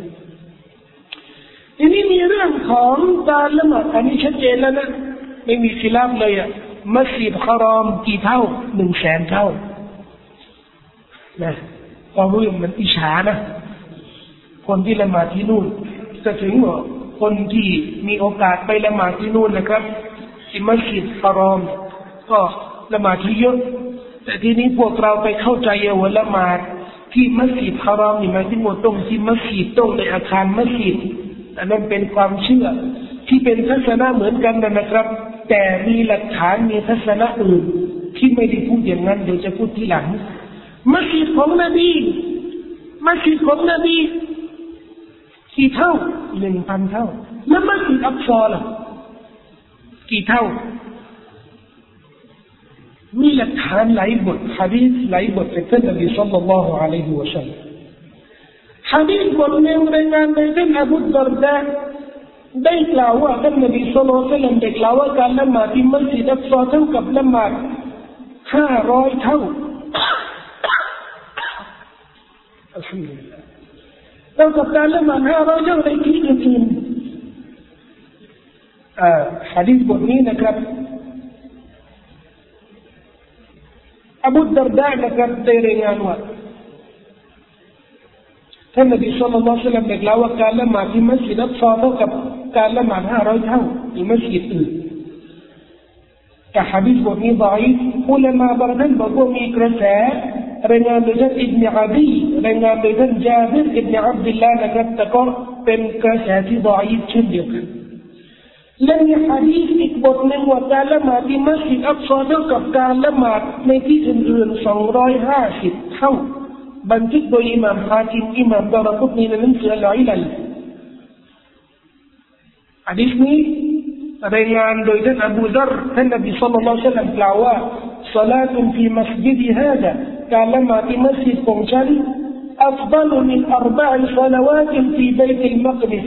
ทีนี้มีเรื่องของการละหมาดอันนี้ชัดเจนแล้วนะไม่มีสิลาบเลยอะมัสยิดคารอมกี่เท่าหนึ่งแสนเท่านะความรู้มันอิจฉานะคนที่ละหมาดที่นู่น จะถึงว่าคนที่มีโอกาสไปละหมาดที่นู่นนะครับที่มัสยิดฮารอม ก็ละหมาดที่เยอะแต่ทีนี้พวกเราไปเข้าใจว่าละหมาด ที่มัสยิดฮารอมนี่หมายถึงว่าต้องที่มัสยิดต้องในอาคารมัสยิดอันนั้นเป็นความเชื่อ ที่เป็นทัศนะเหมือนกันนะครับ แต่มีหลักฐานมีทัศนะอื่น ที่ไม่ได้พูดอย่างนั้นเดี๋ยวจะพูดทีหลัง มัสยิดของนบีมัสยิดของนบีกี่เท่าหนึ่งพันเท่า แล้วมัสยิดอักซอล่ะกี่เท่า มีหลักฐานหลายบทฮะดีษหลายบทจากท่านนบีสัลลัลลอฮุอะลัยฮิวะสัลลัมฮะดีษบทหนึ่งรายงานโดยท่านอบูดารดาได้กล่าวว่าท่านนบีสัลลัลลอฮุอะลัยฮิวะสัลลัมได้กล่าวว่าการละหมาดที่มัสยิดอักซอเท่ากับละหมาดห้าร้อยเท่าอัลฮัมดุลิลลาห์เท่ากับการละหมาดห้าร้อยเท่าในที่อื่นๆฮะดีษบทนี้นะครับอบูดารดานะครับได้รายงานว่าท่านนบีสุลต่านละสัลลัมได้กล่าวว่าการละหมาดที่เดียเท่าในมัสยิดอื่นฮะดีษบทนี้ดอยอุลามาบางท่านะแสรายงานโดยท่านอิบ นาอัดีรายงานโดยท่านจาบิรอิบนาอับดุลลาห์นะครับแต่ก็เป็นกระ แสที่ดอยเช่นเดียวกัน และมีฮะดีษอีกบทหนึ่งว่าการละหมาดที่มัสยิดอักซอเท่ากับการละหมาดในที่อื่นๆสองร้อยห้าสิบเท่าบันทึกโดยอิหม่ามฮาจิมอิหม่ามดารากุตนีในหนังสือลอยลันอะดีษนี้รายงานโดยท่านอบูซัรท่านนบีสุลต่านละสัลลัมกล่าวว่า صلاة في مسجد هذا การละหมาดที่มัสยิดของฉัน أفضل من أربع صلوات في بيت المقدس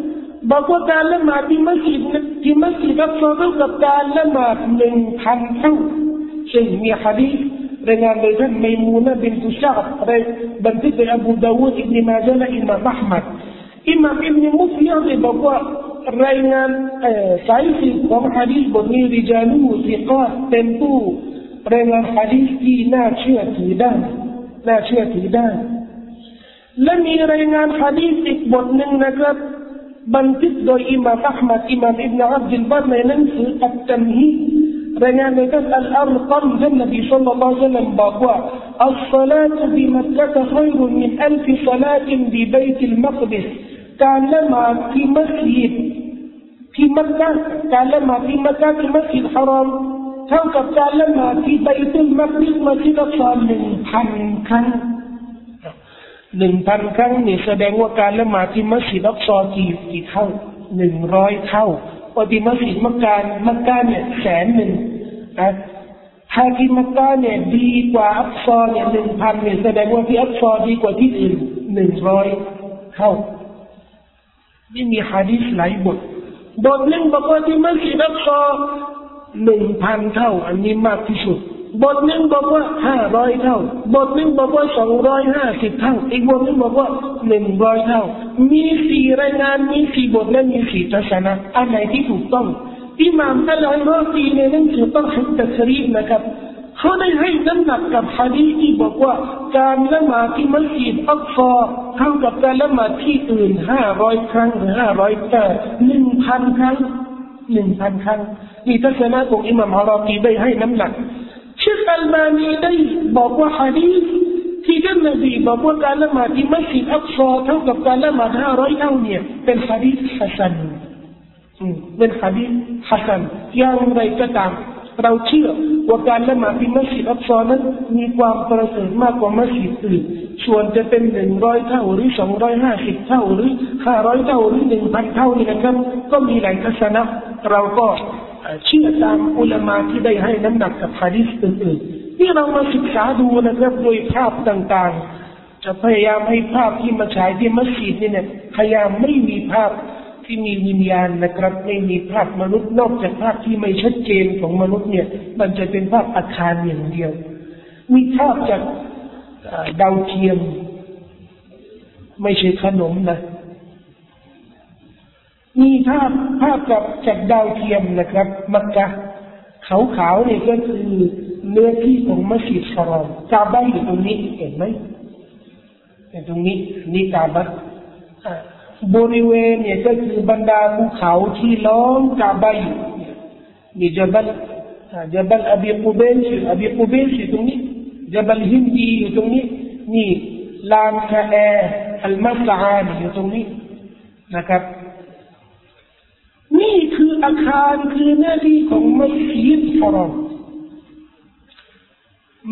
นะครับบันทึกโดยอิมามอัลมัดอิมามอิบนาอับดุลบัรในหนังสืออัตตัมฮี بنتج دو إمام أحمد إمام ابن عبد البر ننسي التمهيد. بنام تسأل الأرقام جنبي صلى الله عليه وسلم بابوا الصلاة بمكة خير من ألف صلاة ببيت المقدس. كانما في مسجد في مكة كانما في مكة في مسجد حرام. كوكب كانما في بيت المقدس مسجد صالح؟ حنكا หนึ่งพันครั้งหนึ่งพันครั้งนี่แสดงว่าการละหมาดที่มัสยิดอักซอกี่กี่เท่าหนึ่งร้อยเท่าปฏิมัสยิดมักการมักการเนี่ยแสนหนึ่งนะถ้าที่มักกาเนี่ยดีกว่าอักซอเนี่ยหนึ่งพันเนี่ยแสดงว่าที่อักซอดีกว่าที่อื่นหนึ่งร้อยเท่านี่มีฮะดีษหลายบทบทหนึ่งบอกว่าที่มัสยิดอักซอหนึ่งพันเท่า อันนี้มากที่สุด บทหนึ่งบอกว่าห้าร้อยเท่า บทหนึ่งบอกว่าสองร้อยห้าสิบเท่า อีกบทหนึ่งบอกว่าหนึ่งร้อยเท่า มีสี่รายงาน มีสี่บทและมีสี่ทัศนะอันไหนที่ถูกต้องอิหม่ามอัลลอฮฺตีในหนังสือต้องให้ตัสรีนะครับเขาได้ให้น้ำหนักกับฮะดีที่บอกว่า การละหมาดที่มัสยิดอักฟอเท่ากับการละหมาดที่อื่นห้าร้อยครั้งหรือห้าร้อยแปดหนึ่งพันครั้งหนึ่งพันครั้งนี่ทัศนะของอิหม่ามฮาราตีได้ให้น้ำหนัก เชคอัลบานีได้บอกว่าฮะดีที่ท่านนบีบอกว่าการละหมาดที่มัสยิดอักซอเท่ากับการละหมาดห้าร้อยเท่าเนี่ยเป็นฮะดีฮัสซันเป็นฮะดีฮัสซันอย่างไรก็ตามเราเชื่อว่าการละหมาดที่มัสยิดอักซอนั้นมีความประเสริฐมากกว่ามัสยิดอื่นส่วนจะเป็นหนึ่งร้อยเท่าหรือสองร้อยห้าสิบเท่าหรือห้าร้อยเท่าหรือหนึ่งพันเท่านี่นะครับ ก็มีหลายทัศนะเราก็ เชื่อตามอุลามาที่ได้ให้น้ำหนักกับฮะดิษอื่นๆนี่เรามาศึกษาดูนะครับโดยภาพต่างๆ จะพยายามให้ภาพที่มาฉายที่มัสยิดนี่เนี่ยพยายามไม่มีภาพที่มีวิญญาณนะครับ ไม่มีภาพมนุษย์นอกจากภาพที่ไม่ชัดเจนของมนุษย์เนี่ย มันจะเป็นภาพอาคารอย่างเดียว มีภาพจากดาวเทียม ไม่ใช่ขนมนะ มีภาพภาพกับจากดาวเทียมนะครับ มักกะขาวขาวนี่ก็คือเนื้อที่ของมัสยิดชารอมกาบะอยู่ตรงนี้เห็นไหมตรงนี้นี่กาบะบริเวณเนี่ยก็คือบรรดาภูเขาที่ล้อมกาบะอยู่มีจับลจับลอบีกูเบนอบีกูเบนอยู่ตรงนี้จับลฮินดีอยู่ตรงนี้นี่ลานคาแออัลมัสอานอยู่ตรงนี้นะครับ นี่คืออาคารคือเนื้อที่ของมัสยิดฮารอม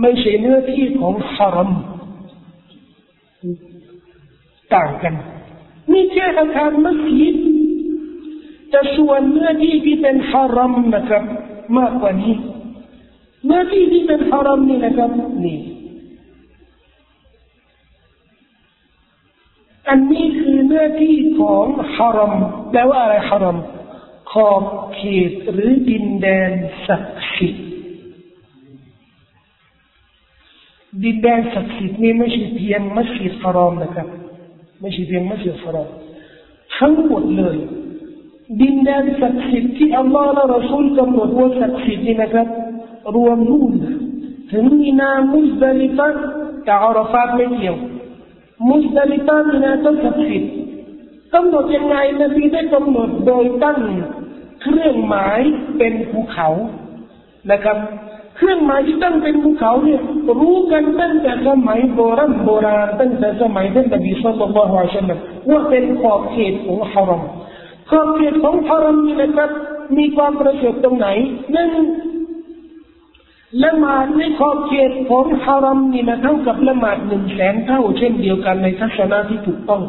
ไม่ใช่เนื้อที่ของฮารมต่างกันนี่แค่อาคารมัสยิดแต่ส่วนเนื้อที่ที่เป็นฮารมนะครับ มากกว่านี้เนื้อที่ที่เป็นฮารมนี่นะครับนี่อันนี้คือเนื้อที่ของฮารมแปลว่าอะไรฮารม ขอบเขตหรือดินแดนศักดิ์สิทธิ์ดินแดนศักดิ์สิทธิ์นี้ไม่ใช่เพียงมัสยิดฟารอมนะครับ ไม่ใช่เพียงมัสยิดฟารอมทั้งหมดเลย ดินแดนศักดิ์สิทธิ์ที่อัลลอฮ์และรอซูลกำหนดว่าศักดิ์สิทธิ์นี่นะครับ รวมนู่นถึงมีนามุสดาลิฟะกับอาราฟาไม่เกี่ยวมุสดาลิฟะมีนาต้องศักดิ์สิทธิ์กำหนดยังไงนบีได้กำหนดโดยตั้ง เครื่องหมายเป็นภูเขานะครับ เครื่องหมายที่ตั้งเป็นภูเขาเนี่ยรู้กันตั้งแต่สมัยโบราณโบราณตั้งแต่สมัยท่านนบีสุลต่านละฮ์วะสัลลัมว่าเป็นขอบเขตของฮารอมขอบเขตของฮารอมนี่นะครับมีความประเสริฐตรงไหนนั่นละหมาดในขอบเขตของฮารอมนี่นะเท่ากับละหมาดหนึ่งแสนเท่าเช่นเดียวกันในทัศนะที่ถูกต้อง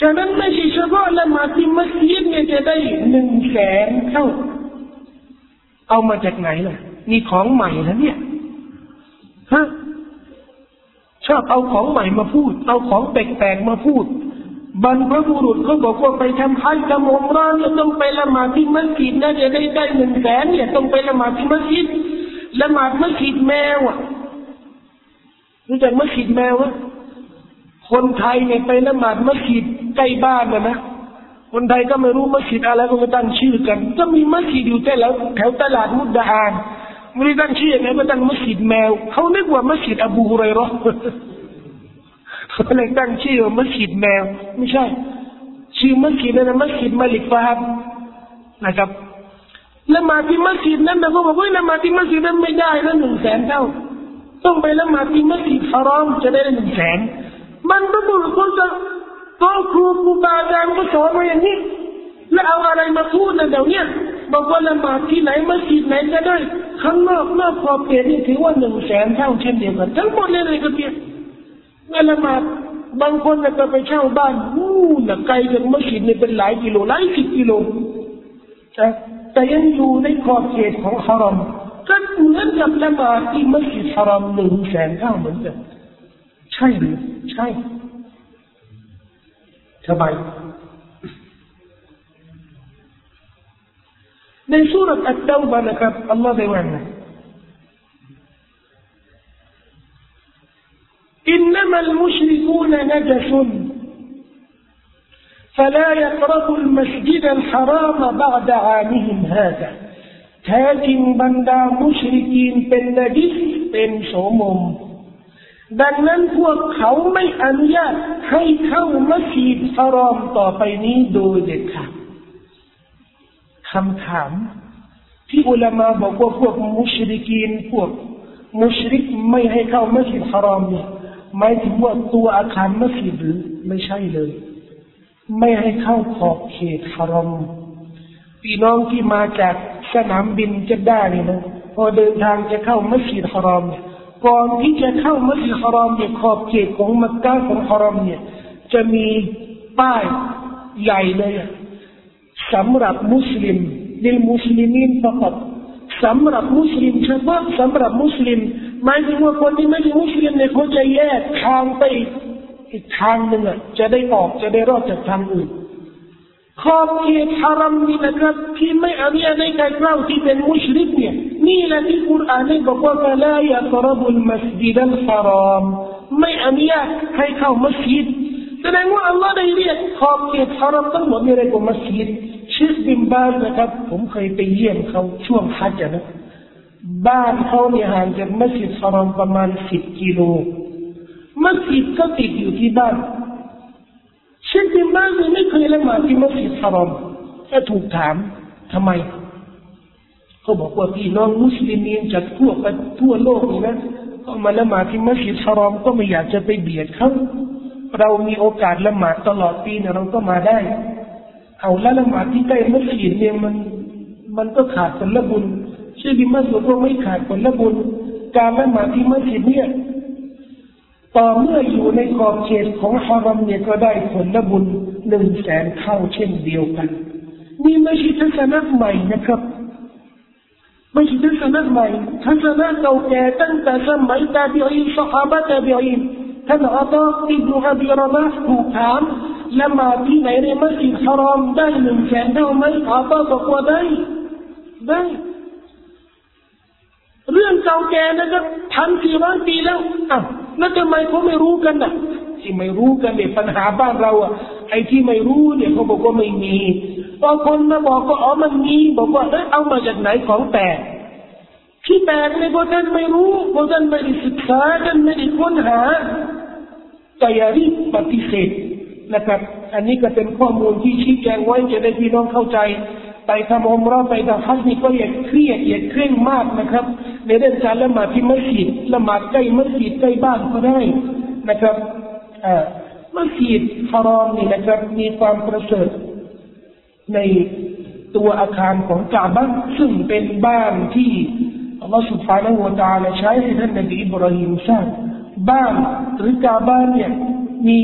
ฉะนั้นไม่ใช่เฉพาะละหมาดที่มัสยิดเนี่ยจะได้หนึ่งแสนเท่า เอามาจากไหนล่ะนี่ของใหม่นะเนี่ยฮะชอบเอาของใหม่มาพูด เอาของแปลกๆมาพูดบรรพบุรุษเขาบอกว่าไปทำฮัจทำอุมรานต้องไปละหมาดที่มัสยิดนะจะได้ได้หนึ่งแสนเนี่ยต้องไปละหมาดที่มัสยิดละหมาดมัสยิดแมวอะรู้จักมัสยิดแมวอะคนไทยเนี่ยไปละหมาดมัสยิด ใกล้บ้านนะนะ คนไทยก็ไม่รู้มัสยิดอะไรก็ไม่ตั้งชื่อกัน ก็มีมัสยิดอยู่แต่แล้วแถวตลาดมุดดาหารไม่ได้ตั้งชื่อไงก็ตั้งมัสยิดแมวเขาเรียกว่ามัสยิดอบูฮุไรรอเขาเลยตั้งชื่อว่ามัสยิดแมว ไม่ใช่ ชื่อมัสยิดนั้นมัสยิดมาลิกฟาฮับนะครับละหมาดที่มัสยิดนั้นแต่ก็บอกว่าละหมาดที่มัสยิดนั้นไม่ได้นะหนึ่งแสนเท่าต้องไปละหมาดที่มัสยิดฮารอมจะได้หนึ่งแสนมันก็บุรุษคนจะ พ่อครูครูบาอาจารย์ก็สอนมาอย่างนี้แล้วเอาอะไรมาพูดนะเดี๋ยวนี้บอกว่าละหมาดที่ไหนมัสยิดไหนก็ได้ข้างนอกนอกขอบเขตนี่ถือว่าหนึ่งแสนเท่าเช่นเดียวกันทั้งหมดเลยเลยก็เพียงเมื่ละหมาดบางคนก็ไปเช่าบ้านอู้หนักไกลจากมัสยิดนี่เป็นหลายกิโลหลายสิบกิโลแต่ยังอยู่ในขอบเขตของฮารอมก็เหมือนกับละหมาดที่มัสยิดฮารอมหนึ่งแสนเท่าเหมือนกันใช่หรือใช่ سبعين من سورة التوبة لك الله بيوعنا إنما المشركون نجس. فلا يقربوا المسجد الحرام بعد عامهم هذا. تاجم بندا مشركين بالنجس بن سمم ดังนั้นพวกเขาไม่อนุญาตให้เข้ามัสยิดฮารอมต่อไปนี้โดยเด็ดขาดคำถาม ที่อุลามาบอกว่าพวกมุชริกีนพวกมุชริกไม่ให้เข้ามัสยิดฮารอมเนี่ยหมายถึงว่าตัวอาคารมัสยิดหรือไม่ใช่เลย ไม่ให้เข้าขอบเขตฮารอมพี่น้องที่มาจากสนามบินญิดดะฮ์นี่นะพอเดินทางจะเข้ามัสยิดฮารอม ก่อนที่จะเข้ามัสยิดฮารอมเนี่ยขอบเขตของมักกะของฮารอมเนี่ย จะมีป้ายใหญ่เลยสำหรับมุสลิมللمسلمين فقطสำหรับมุสลิมเฉพาะสำหรับมุสลิมหมายถึงว่าคนที่ไม่ใช่มุสลิมเนี่ยเขาจะแยกทางไปอีกทางหนึ่งอะจะได้ออกจะได้รอดจากทางอื่น ขอบเขตฮารัมนี่นะครับที่ไม่อนุญาตให้ใครเข้าที่เป็นมุชริกเนี่ยนี่แหละที่คุรานได้บอกว่าลายะกรบุลมัสยิดัลฮารอมไม่อนุญาตให้เข้ามัสยิดแสดงว่าอัลลอฮ์ได้เรียกขอบเขตฮารัมทั้งหมดนี่เรียกว่ามัสยิดชิดบินบาสนะครับ ผมเคยไปเยี่ยมเขาช่วงฮัจญ์นะบ้านเขาเนี่ยห่างจากมัสยิดฮารอมประมาณสิบกิโลมัสยิดก็ติดอยู่ที่บ้าน เชคบินบาสไม่เคยละหมาดที่มัสยิดฮารอมถ้าถูกถามทำไมเขาบอกว่าพี่น้องมุสลิมีนจากทั่วไปทั่วโลกนี่นะก็มาละหมาดที่มัสยิดฮารอมก็ไม่อยากจะไปเบียดเขาเรามีโอกาสละหมาดตลอดปีเนี่ยเราก็มาได้ เอาละละหมาดที่ใกล้มัสยิดเนี่ยมัน มันก็ขาดผลบุญเชื่อบิมัสบอกว่าไม่ขาดผลบุญการละหมาดที่มัสยิดเนี่ย ต่อเมื่ออยู่ในขอบเขตของฮารอมเนี่ยก็ได้ผลบุญหนึ่งแสนเท่าเช่นเดียวกัน นี่ไม่ใช่ทัศนะใหม่นะครับไม่ใช่ทัศนะใหม่ทัศนะเก่าแก่ตั้งแต่สมัยตาบิอินสหายตาบิอินท่านอัตาอิบนุอับิรมะถูกถามละมาที่ไหนในมัสยิดฮารอมได้หนึ่งแสนเท่าไหมอัตาบอกว่าได้ได้ เรื่องเก่าแก่นะครับพันสี่ร้อยปีแล้วอะแล้วทำไมเขาไม่รู้กันนะที่ไม่รู้กันเนี่ยปัญหาบ้านเราอะไอ้ที่ไม่รู้เนี่ยเขาบอกว่าไม่มีพอคนมาบอกก็อ๋อมันมีบอกว่าเออเอามาจากไหนของแปลกที่แปลกในพวกท่านไม่รู้พวกท่านไม่ได้ศึกษาท่านไม่ได้ค้นหาแต่อย่ารีบปฏิเสธนะครับ อันนี้ก็เป็นข้อมูลที่ชี้แจงไว้จะได้พี่น้องเข้าใจ ไปทำอมรอไปทำฮัจญ์นี่ก็อย่าเครียดอย่าเคร่งมากนะครับ ในเรื่องการละหมาดที่มัสยิดละหมาดใกล้มัสยิดใกล้บ้านก็ได้นะครับมัสยิดฮารอมนี่นะครับ มีความประเสริฐในตัวอาคารของกาบะซึ่งเป็นบ้านที่อัลลอฮฺสุบฮานาหัวตาลใช้ให้ท่านนบีอิบราฮิมสร้างบ้านหรือกาบ้านเนี่ยมี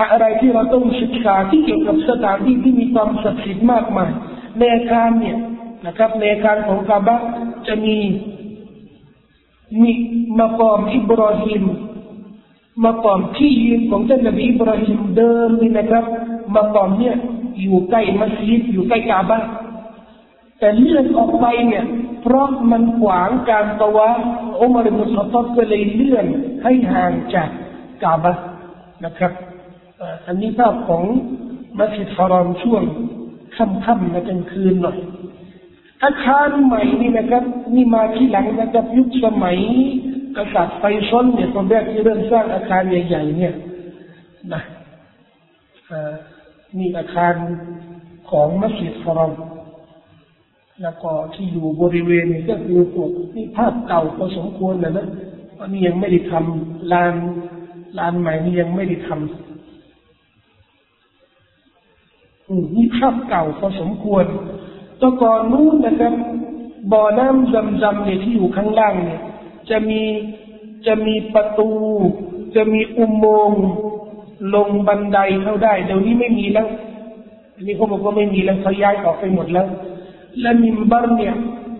อะไรที่เราต้องศึกษาที่เกี่ยวกับสถานที่ที่มีความศักดิ์สิทธิ์มากมายในอาคารเนี่ยนะครับในอาคารของกาบะจะมีมีมากอมอิบราฮิมมากอมที่ยืนของท่านนบีอิบราฮิมเดิมนี่นะครับมากอมเนี่ยอยู่ใกล้มัสยิดอยู่ใกล้กาบะแต่เลื่อนออกไปเนี่ยเพราะมันขวางการตะวะอุมารมุสตัดก็เลยเลื่อนให้ห่างจากกาบะนะครับ อันนี้ภาพของมัสยิดฮารอมช่วงค่ำๆนะกลางคืนหน่อย อาคารใหม่นี่นะครับ นี่มาที่หลังนะครับยุคสมัยกษัตริย์ไฟซ้อนเนี่ยคนแรกที่เริ่มสร้างอาคารใหญ่ๆเนี่ยนะนี่อาคารของมัสยิดฮารอมแล้วก็ที่อยู่บริเวณนี้ก็คือพวกนี่ภาพเก่าพอสมควรนะนะตอนนี้ยังไม่ได้ทำลานลานใหม่นี่ยังไม่ได้ทำ นี่ภาพเก่าพอสมควรตัวก่อนนู้นนะครับบ่อน้ำจำจำเนี่ยที่อยู่ข้างล่างเนี่ย จะมีจะมีประตู จะมีอุโมงค์ลงบันไดเข้าได้เดี๋ยวนี้ไม่มีแล้วอันนี้เขาบอกว่าไม่มีแล้วเขาย้ายออกไปหมดแล้ว และมิมบัรเนี่ย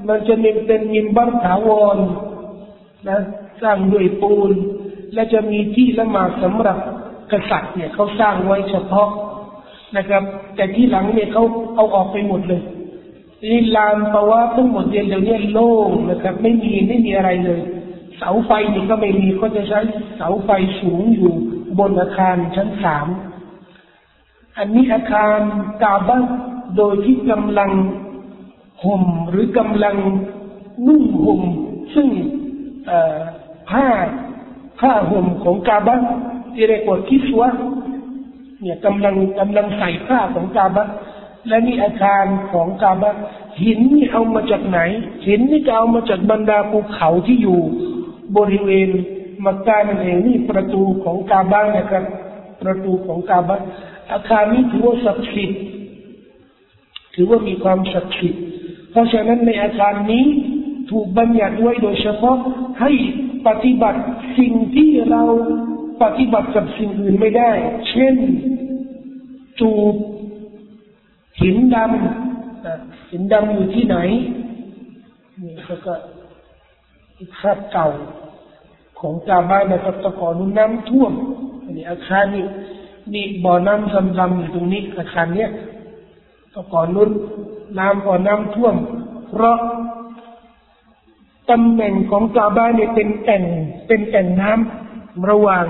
มันจะเป็นมิมบัรถาวรนะสร้างด้วยปูน และจะมีที่ละหมาดสำหรับกษัตริย์เนี่ยเขาสร้างไว้เฉพาะ นะครับ แต่ที่หลังเนี่ยเขาเอาออกไปหมดเลยนี่ลานปะวะทั้งหมดเดี๋ยวนี้โล่งนะครับ ไม่มีไม่มีอะไรเลย เสาไฟนี่ก็ไม่มีเขาจะใช้เสาไฟสูงอยู่บนอาคารชั้นสามอันนี้อาคารกาบัโดยที่กำลังห่มหรือกำลังนุ่งห่มซึ่งผ้าผ้าห่มของกาบัที่เรียกว่าคิสวะ เนี่ยกำลังกำลังใส่ผ้าของกาบะและนี่อาคารของกาบะหินนี่เอามาจากไหน หินนี่จะเอามาจากบรรดาภูเขาที่อยู่บริเวณมักกะนั่นเองนี่ประตูของกาบะนะครับ ประตูของกาบะอาคารนี้ถือว่าศักดิ์สิทธิ์ถือว่ามีความศักดิ์สิทธิ์เพราะฉะนั้นในอาคารนี้ถูกบัญญัติไว้โดยเฉพาะให้ปฏิบัติสิ่งที่เรา ปฏิบัติกับสิ่งอื่นไม่ได้ เช่น จูบหินดำหินดำอยู่ที่ไหนนี่เขาก็ภาพเก่า ของกาบ้านนะครับตะกอนน้ำท่วมอันนี้อาคารนี่นี่บ่อน้ำซำๆอยู่ตรงนี้อาคารเนี้ยตะกอนนู้นน้ำบ่อน้ำท่วม เพราะตำแหน่งของกาบ้านเนี่ยเป็นแอ่งเป็นแอ่งน้ำ ระหว่าง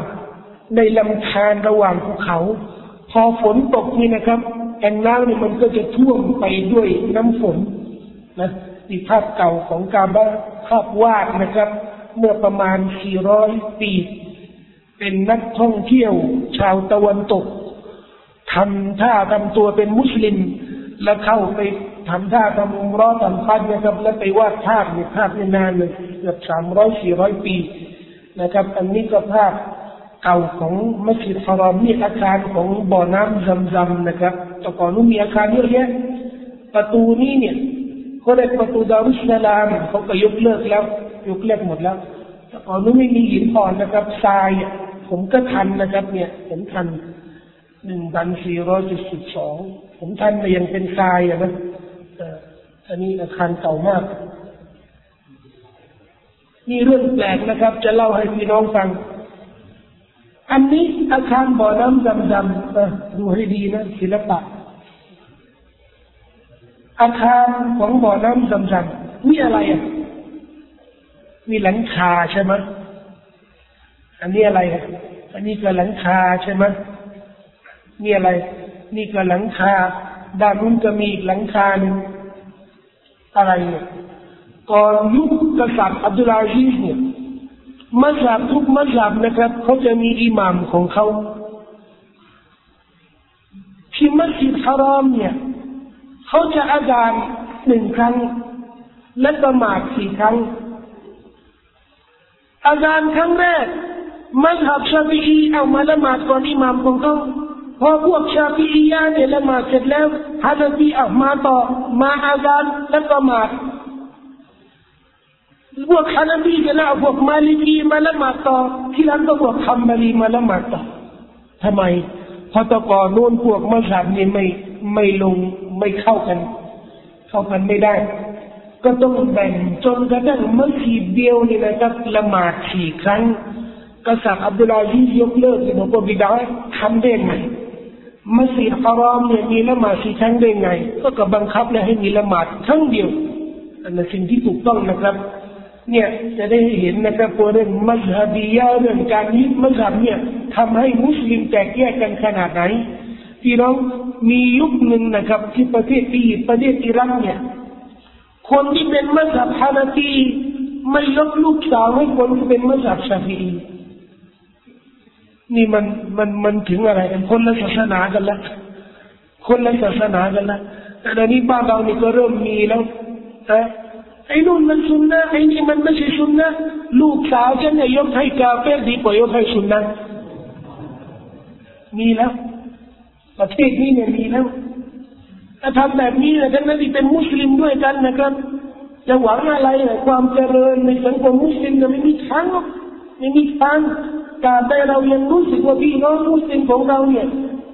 ในลำธารระหว่างภูเขา พอฝนตกนี่นะครับแอ่งน้ำนี่มันก็จะท่วมไปด้วยน้ำฝนนะนี่ภาพเก่าของกาบาภาพวาดนะครับ เมื่อประมาณ 400 ปี เป็นนักท่องเที่ยวชาวตะวันตกทำท่าทำตัวเป็นมุสลิม แล้วเข้าไปทำท่าทำอุมรอทำพัดนะครับ แล้วไปวาดภาพเนี่ยภาพนี่นานเลยเกือบสามร้อยสี่ร้อยปี นะครับ อันนี้ก็ภาพเก่าของมัสยิดฮารอมนี่อาคารของบ่อน้ำซำๆนะครับแต่ก่อนนู้นมีอาคารเยอะแยะประตูนี้เนี่ยเขาเรียกประตูดารุสลามเขาก็ยกเลิกแล้วยกเลิกหมดแล้วแต่ก่อนนู้นไม่มีหินอ่อนนะครับทรายผมก็ทันนะครับ เนี่ยผมทันหนึ่งพันสี่ร้อยจุดสิบสองผมทันมายังเป็นทรายอะนะอันนี้อาคารเก่ามาก นี่เรื่องแปลกนะครับ จะเล่าให้พี่น้องฟัง อันนี้อาคารบ่อน้ำดำๆดูให้ดีนะ ศิลปะ อาคารของบ่อน้ำดำๆมีอะไรอะ มีหลังคาใช่ไหมอันนี้อะไรอะอันนี้ก็หลังคาใช่ไหมนี่อะไร นี่ก็หลังคา ด้านนู้นก็มีอีกหลังคาหนึ่งอะไรเนี่ย ก่อนยุคกษัตริย์อับดุลอาซีสเนี่ยมัสยิดทุกมัสยิดนะครับเขาจะมีอิหมามของเขาที่มัสยิดฮารอมเนี่ยเขาจะอาจารย์หนึ่งครั้ง และประมาทสี่ครั้ง อาจารย์ครั้งแรกมัสยิดชาบีอีเอามาละหมาดก่อนอิหมามของเขาพอพวกชาบีอียาเนี่ยละหมาดเสร็จแล้วฮะนบีเอามาต่อมาอาจารย์และประมาท พวกฮานาบีกันแล้วพวกมาลิกีมาละหมาดต่อที่หลังก็พวกฮัมมารีมาละหมาดต่อทำไมพอตะกอนนูนพวกมัสยิดนี่ไม่ไม่ลงไม่เข้ากัน เข้ากันไม่ได้ ก็ต้องแบ่งจนกระทั่งมัสยิดเดียวนี่นะครับละหมาดสี่ครั้งกษัตริย์อับดุลอาซียกเลิกบอกว่าบิดาทำได้ไงมัสยิดฮารอมเนี่ยมีละหมาดสี่ครั้งได้ไง ก็กบังคับเลยให้มีละหมาดครั้งเดียวอันนั้นสิ่งที่ถูกต้องนะครับ เนี่ยจะได้เห็นนะครับตัวเรื่องมัสฮับียาเรื่องการยึดมัสฮับเนี่ยทำให้มุสลิมแตกแยกกันขนาดไหนพี่น้องมียุคหนึ่งนะครับ ที่ประเทศอียิปต์ประเทศอิรักเนี่ยคนที่เป็นมัสฮับฮานาตีไม่ยกลูกสาวให้คนที่เป็นมัสฮับชาฟีนี่มันมันมันถึงอะไรกันคนละศาสนากันละคนละศาสนากันละแต่ตอนนี้บ้านเรานี่ก็เริ่มมีแล้วนะ ไอ้นู่นมันสุนนะไอ้นี่มันไม่ใช่สุนนะลูกสาวฉันเนี่ยยกให้กาเฟ่ดีกว่ายกให้สุนนะมีแล้ว ประเทศนี้เนี่ยมีแล้วถ้าทำแบบนี้นะท่านนั้นที่เป็นมุสลิมด้วยกันนะครับ จะหวังอะไรนะความเจริญในสังคมมุสลิมจะไม่มีทางไม่มีทางการแต่เรายังรู้สึกว่าพี่น้องมุสลิมของเราเนี่ย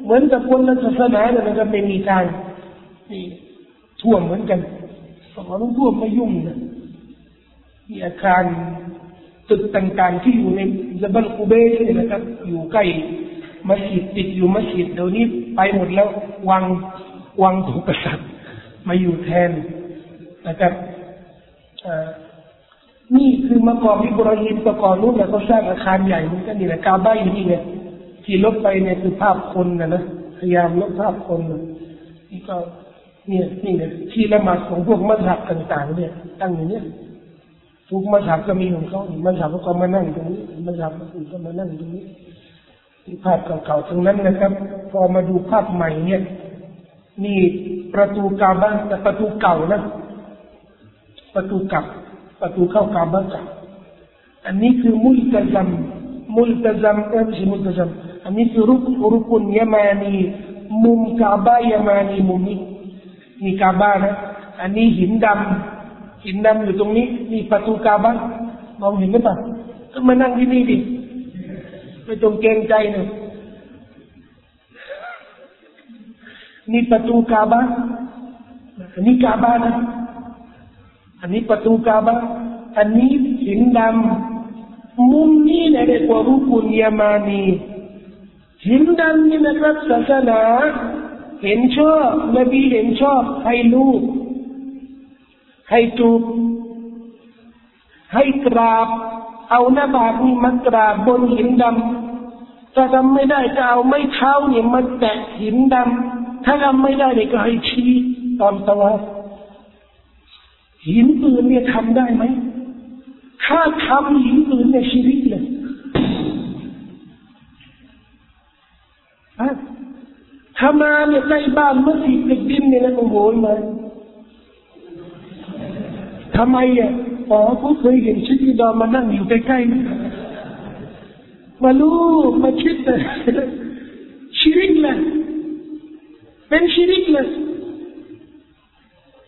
เหมือนกับคนละศาสนาเนี่ยมันก็ไม่มีทางนี่ท่วมเหมือนกัน สอนพวกไม่ยุ่งนะมีอาคารตึกต่างๆที่อยู่ในจบัลกุเบสนะครับ อยู่ใกล้มัสยิดติดอยู่มัสยิดเดี๋ยวนี้ไปหมดแล้ววังวังของกษัตริย์มาอยู่แทนนะครับนี่คือมากรอิบราฮิมตะกอนนู้นแล้วก็สร้างอาคารใหญ่เหมือนกันนี่แหละกาบ้าอยู่นี่ไงที่ลบไปเนี่ยคือภาพคนนะนะพยายามลบภาพคนนี่ก็ เนี่ยนี่เนี่ยที่ละหมาดของพวกมัสยิดต่าง ๆ เนี่ย ตั้งอย่างเนี้ยทุกมัสยิดก็มีของเขามัสยิดก็มานั่งตรงนี้มัสยิดอื่นก็มานั่งตรงนี้ที่ภาพเก่าๆตรงนั้นนะครับ พอมาดูภาพใหม่เนี่ย นี่ประตูกาบ้านแต่ประตูเก่านะประตูกลับ ประตูเข้ากาบ้านเก่าอันนี้คือมุลตะซัมมุลตะซัมเออไม่ใช่มุลตะซัมอันนี้คือรุกรุกุนยามานีมุมกาบายามานีมุมนี้ นี่กาบ้านะ อันนี้หินดำหินดำอยู่ตรงนี้ นี่ประตูกาบ้ามองเห็นไหมปะก็มานั่งที่นี่ดิไม่ต้องเกรงใจเลยนี่ประตูกาบ้าอันนี้กาบ้านะ อันนี้ประตูกาบ้าอันนี้หินดำมุมนี้เนี่ยเรียกว่ารุกุลยามานีหินดำนี่นะครับศาสนา เห็นชอบนบีเห็นชอบให้ลูก ให้จูบให้กราบ เอาหน้าบากนี่มากราบบนหินดำถ้าทำไม่ได้ก็เอาไม่เท้าเนี่ยมาแตะหินดำถ้าทำไม่ได้เนี่ยก็ให้ชี้ตอนตะวันหินอื่นเนี่ยทำได้ไหมถ้าทำหินอื่นเนี่ยชีวิตเลย ถ้ามานใกล้บ้านมัสยิดติดดินเนี่ยนะโอ้โหมาทำไมอะอ๋อเขาเคยเห็นชิดดอมมานั่งอยู่ใกล้ๆมาลูกมาคิดแต่ชีริกเลยเป็นชีริกเลย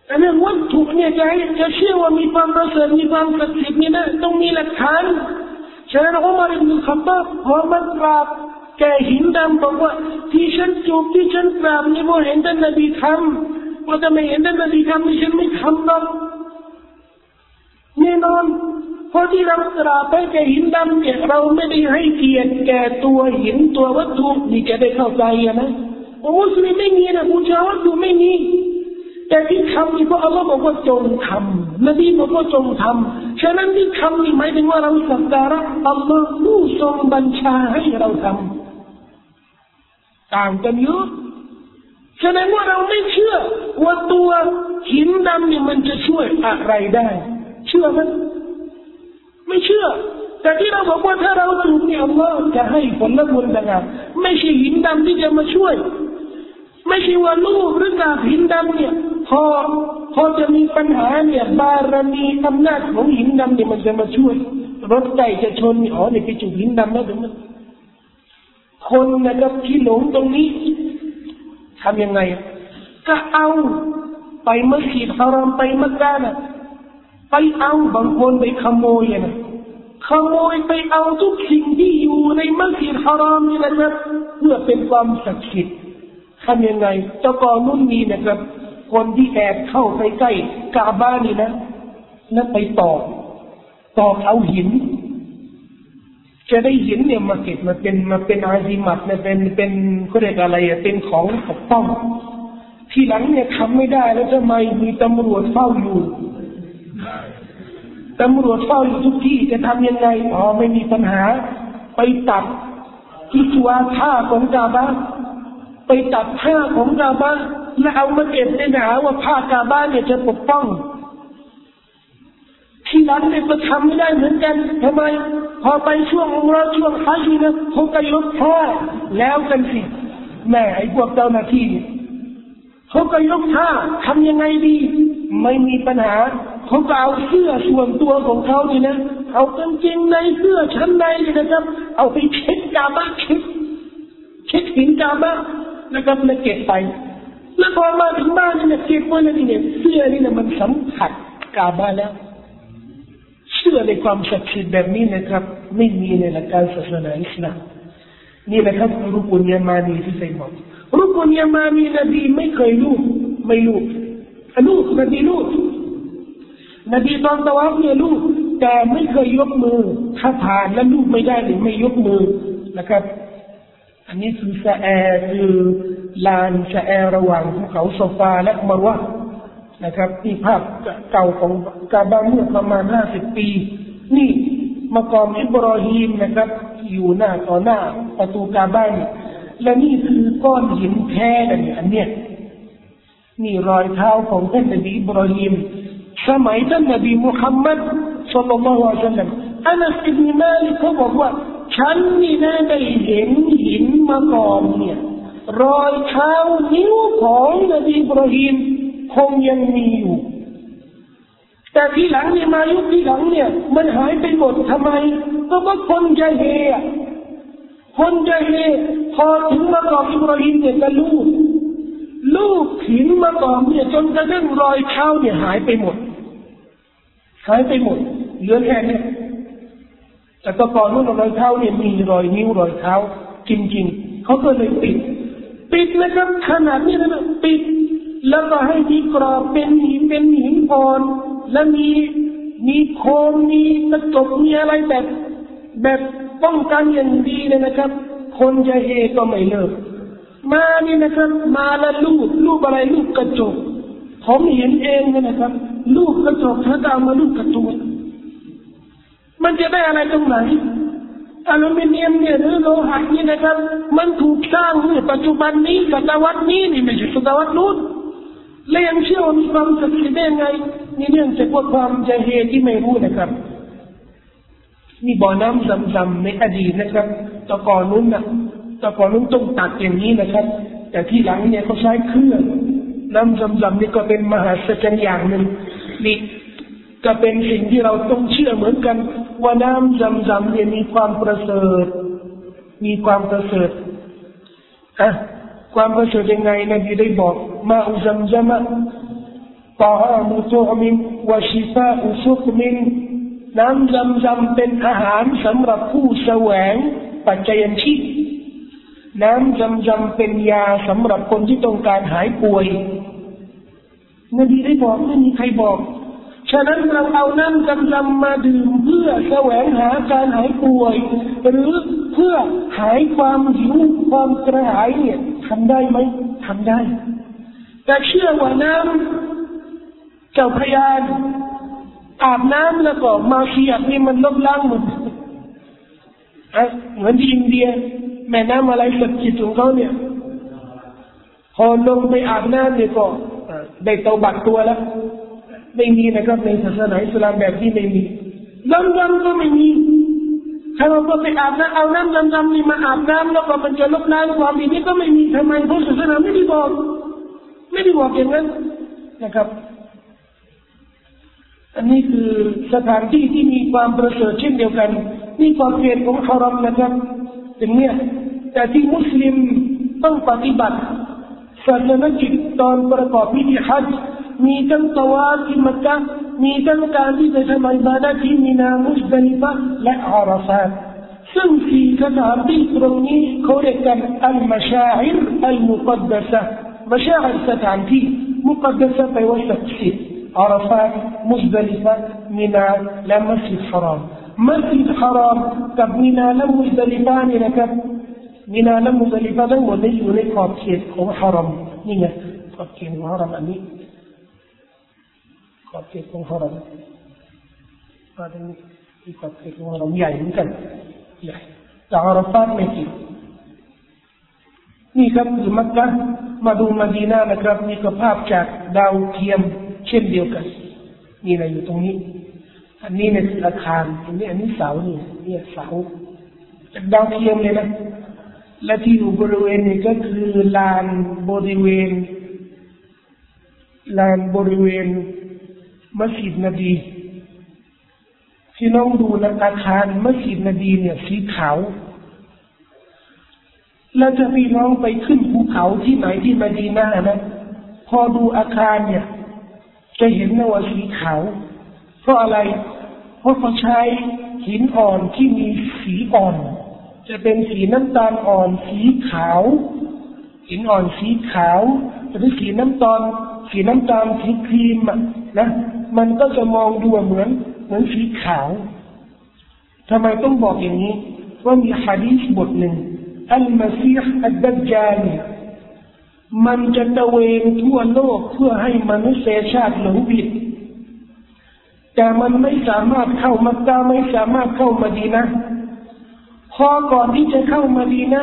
อันนี้วัตถุเนี่ยจะให้จะเชื่อว่ามีความประเสริฐมีความศักดิ์สิทธิ์นี่นะต้องมีหลักฐานฉะนั้นอุมาริบนุขับตอบพอมากราบ แกหินดำบอกว่าที่ฉันจูบที่ฉันกราบนี่เพราเห็นท่านนบีทำว่าจะไม่เห็นท่านนบีทำนี่ฉันไม่ทำหรอกแน่นอนเพราะที่เรากราบไปแกหินดำเนี่ยเราไม่ได้ให้เกียรติแก่ตัวหินตัววัตถุนี่แกได้เข้าใจนะโอ้สุลิไม่มีนะบูชาวัตถุไม่มีแต่ที่ทำนี่เพราะอัลลอฮ์บอกว่าจงทำนบีบอกว่าจงทำฉะนั้นที่ทำนี่หมายถึงว่าเราสักการะอัลลอฮ์ผู้ทรงบัญชาให้เราทำ ต่างกันเยอะแสดงว่าเราไม่เชื่อ ว่าตัวหินดำเนี่ยมันจะช่วยอะไรได้ เชื่อไหมไม่เชื่อ แต่ที่เราบอกว่าถ้าเราถูกเนี่ยอัลลอฮ์จะให้ผลบุญต่างไม่ใช่หินดำที่จะมาช่วย ไม่ใช่ว่าลูกหรือกาหินดำเนี่ยพอพอจะมีปัญหาเนี่ยบารมีอำนาจของหินดำเนี่ยมันจะมาช่วยรถไก่จะชนอ๋อเนี่ยไปจุดหินดำแล้วถึงมัน คนนะครับที่หลงตรงนี้ทำยังไง ก็เอาไปมัสยิดฮารอมไปมักกะนะไปเอาบางคนไปขโมยนะขโมยไปเอาทุกสิ่งที่อยู่ในมัสยิดฮารอมนี่นะครับเพื่อเป็นความศักดิ์สิทธิ์ทำยังไงเจ้ากอนุ่นนี้นะครับ คนที่แอบเข้าไปใกล้กาบ้านนี่นะแล้วไปตอกตอกเอาหิน จะได้หินเนี่ยมาเก็บมาเป็นมาเป็นอาซิมัดเนี่ยเป็นเป็นเขาเรียกอะไรอะเป็นของปกป้อง ทีหลังเนี่ยทำไม่ได้แล้วทำไมมีตำรวจเฝ้าอยู่ตำรวจเฝ้าอยู่ทุกที่จะทำยังไงอ๋อไม่มีปัญหา ไปตัดที่ตัวท่าของกาบ้าไปตัดผ้าของกาบ้าแล้วเอามาเก็บในหนาว่าผ้ากาบ้าเนี่ยจะปกป้อง ที่นั้นเนี่ยก็ทำไม่ได้เหมือนกันทำไม พอไปช่วงองราช่วงฮัจญ์นะเขาก็ยกท่าแล้วกันสิแม่ไอ้พวกเจ้าหน้าที่เขาก็ยกท่าทำยังไงดี ไม่มีปัญหาเขาก็เอาเสื้อส่วนตัวของเขานี่นะ เอากางเกงในเสื้อชั้นในนี่นะครับ เอาไปเช็ดกาบ้าเช็ดเช็ดหินกาบ้านะครับแล้วเก็บไป แล้วพอมาถึงบ้านนี่เนี่ยเก็บไว้แล้วนี่เนี่ยเสื้อนี่เนี่ยมันสัมผัสกาบ้าแล้ว ในความศักดิ์สิทธิ์แบบนี้นะครับไม่มีในหลักการศาสนาอิสลามนี่แหละครับรุกุนยามานีที่ใส่บอกรุกุนยามานีนบีไม่เคยลูกไม่ลูกลูกนบีลูกนบีตอนตะวัฟเนี่ยลูกแต่ไม่เคยยกมือ ถ้าผ่านแล้วลูกไม่ได้หรือไม่ยกมือนะครับ อันนี้คือสแอคือลานสแอระหว่างภูเขาโซฟาและมารวะ นะครับที่ภาพเก่าของกาบาเมื่อประมาณห้าสิบปี นี่มากอมอิบรอฮีมนะครับ อยู่หน้าต่อหน้าประตูกาบ้านและนี่คือก้อนหินแท้อันเนี้ยนี่รอยเท้าของท่านนบีอิบรอฮีมสมัยท่านนบีมุฮัมมัดสุลลัลลอฮุอะลัยฮิวะสัลลัมอานัสอิบนมาลิกเขาบอกว่า ฉันนี่นะได้เห็นหินมาก่อนเนี่ย รอยเท้านิ้วของนบีอิบราฮิม คงยังมีอยู่ แต่ที่หลังเนี่ยมายุคที่หลังเนี่ย มันหายไปหมดทำไม ก็เพราะคนจะเฮคนจะเฮพอถึงมากอบอิบราฮิมเนี่ยก็ลูกลูกหินมากอบเนี่ยจนกระทั่งรอยเท้าเนี่ยหายไปหมด หายไปหมด เหลือแค่นี้แต่ตะกอนนู้นรอยเท้าเนี่ยมีรอยนิ้วรอยเท้า จริง ๆเขาก็เลยปิด ปิดนะครับขนาดนี้นะปิด แล้วก็ให้มีกรอบเป็นหินเป็นหินอ่อน แล้วมีมีโคมมีกระจกมีอะไรแบบแบบป้องกันอย่างดีเลยนะครับ คนจะเฮก็ไม่เลิกมานี่นะครับ มาแล้วลูกลูกอะไรลูกกระจกผมเห็นเองนะครับ ลูกกระจกถ้าเอามาลูกกระจกมันจะได้อะไรตรงไหนอลูมิเนียมเนี่ยหรือโลหะนี่นะครับ มันถูกสร้างในปัจจุบันนี้ศตวรรษนี้นี่ไม่ใช่ศตวรรษนู้น และยังเชื่อว่ามีความศักดิ์สิทธิ์ได้ไงนี่เรื่องจากว่าความใจเหตุที่ไม่รู้นะครับมีบ่อน้ำซำๆในอดีตนะครับตะกอนนู้นนะตะกอนนู้นต้องตัดอย่างนี้นะครับ แต่ที่หลังเนี่ยเขาใช้เครื่องน้ำซำๆนี่ก็เป็นมหาศาลอย่างหนึ่งนี่ก็เป็นสิ่งที่เราต้องเชื่อเหมือนกัน ว่าน้ำจำจำเนี่ยมีความประเสริฐ มีความประเสริฐอะ ความประเสริฐยังไงนบีได้บอกมาอุจำจมะตามุตุมินวชิฟาอุสุกมินน้ำจำจำเป็นอาหารสำหรับผู้แสวงปัจจัยชีพน้ำจำจำเป็นยาสำหรับคนที่ต้องการหายป่วย นบีได้บอกไม่มีใครบอก ฉะนั้นเราเอาน้ำกำลังมาดื่มเพื่อแสวงหาการหายป่วย หรือเพื่อหายความหิวความกระหายเนี่ยทำได้ไหมทำได้ แต่เชื่อว่าน้ำเจ้าพยานอาบน้ำแล้วก็มาเคียบนี่มันลบล้างหมดเหมือนที่อินเดีย แม่น้ำอะไรสักจิตของเขาเนี่ย พอลงไปอาบน้ำเนี่ยก็ได้เตาบัตรตัวแล้ว ไม่มีนะครับในศาสนาอิสลามแบบที่ไม่มีลำดำก็ไม่มีถ้าเราก็ไปอาบน้ำเอาน้ำดำๆนี่มาอาบน้ำแล้วก็มันจะลบล้างความผิดนี่ก็ไม่มีทำไมพระศาสนาไม่ได้บอก ไม่ได้บอกอย่างนั้นนะครับ อันนี้คือสถานที่ที่มีความประเสริฐเช่นเดียวกัน นี่ความเพียรของฮารอมนะครับถึงเนี่ยแต่ที่มุสลิมต้องปฏิบัติศาสนกิจตอนประกอบพิธีฮัจญ์ มีทั้งตวาที่มักกะมีทั้งการที่จะทำอิบาดะที่มีนามุสดลิฟะและอาราฟาตซึ่งสี่สถารงนี้เขาเรียกกันอัลมาชาอิรอัลมุกัดดะซะมาชาอิรานที่กัดดะซะไปว่าศักดิ์สิทธิ์อาราฟาตมุสดลิฟะมีนาและมัสยิดฮารามมัสยิดฮารามกับมีนาและมุสดลิฟะนี่นะครับมีนาและมุสดลิฟะทั้งหมดนี้อยู่ในขอบเขตของฮารมนี่ไงขอบเขตของฮารามอันนี้ของฮารอมมาตรงนี้ที่ขอบเขตของฮารมใหญ่เหมือนกันใหญ่แต่อาราฟาตไม่กี่นี่ครับคือมักกะมาดูมาดีนานะครับนี่ก็ภาพจากดาวเทียมเช่นเดียวกันนี่นะอยู่ตรงนี้ อันนี้เนี่ยคืออาคารอันนี้อันนี้เสานี่เนี่ยเสาจากดาวเทียมเลยนะและที่อยู่บริเวณนี้ก็คือลานบริเวณลานบริเวณ มัสยิดนบีที่น้องดูนะอาคารมัสยิดนบีเนี่ยสีขาวแล้วจะพี่น้องไปขึ้นภูเขาที่ไหนที่มาดีนานะพอดูอาคารเนี่ย จะเห็นนะว่าสีขาวเพราะอะไร เพราะเขาใช้หินอ่อนที่มีสีอ่อน จะเป็นสีน้ำตาลอ่อน สีขาว หินอ่อนสีขาวหรือสีน้ำตาลสีน้ำตาลสีครีมนะ มันก็จะมองดูเหมือน เหมือนสีขาวทำไมต้องบอกอย่างนี้ ว่ามีฮะดีษบทหนึ่งอัลมาซีฮ์อัดดัจจาลมันจะตะเวนทั่วโลกเพื่อให้มนุษยชาติหลงผิดแต่มันไม่สามารถเข้ามักกะไม่สามารถเข้ามาดีนะพอก่อนที่จะเข้ามาดีนะ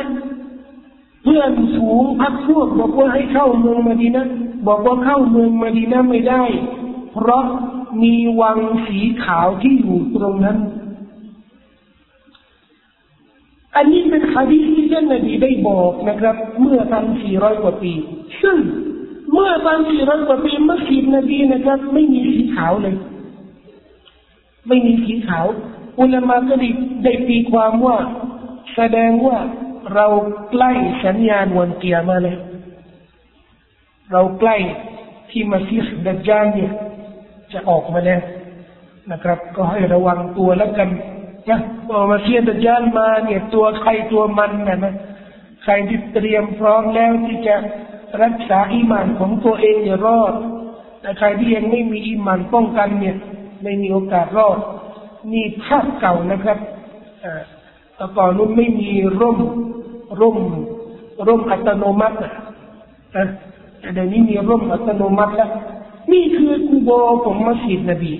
เพื่อนสูงพักพวกบอกว่าให้เข้าเมืองมาดีนะบอกว่าเข้าเมืองมาดีนะไม่ได้ เพราะมีวังสีขาวที่อยู่ตรงนั้น อันนี้เป็นฮะดีที่ท่านนบีได้บอกนะครับ เมื่อพันสี่ร้อยกว่าปี ซึ่งเมื่อพันสี่ร้อยกว่าปีมัสยิดนบีนะครับ ไม่มีสีขาวเลย ไม่มีสีขาวอุลามาก็ได้ได้ตีความว่า แสดงว่าเราใกล้สัญญาณวันเกียร์มาเลยเราใกล้ที่มัสยิดดัจจานเนี่ย จะออกมาแล้วนะครับ ก็ให้ระวังตัวแล้วกันนะพอมาเชียนตะจานมาเนี่ยตัวใครตัวมันนะนะใครที่เตรียมพร้อมแล้วที่จะรักษาอิมานของตัวเองอย่ารอด แต่ใครที่ยังไม่มีอิมานป้องกันเนี่ย ไม่มีโอกาสรอด นี่ภาพเก่านะครับอ่าแต่ก่อนนู้นไม่มีร่มร่ม ร่มอัตโนมัตินะแต่เดี๋ยวนี้มีร่มอัตโนมัติแล้ว นี่คือกูโบของมัสยิดนบี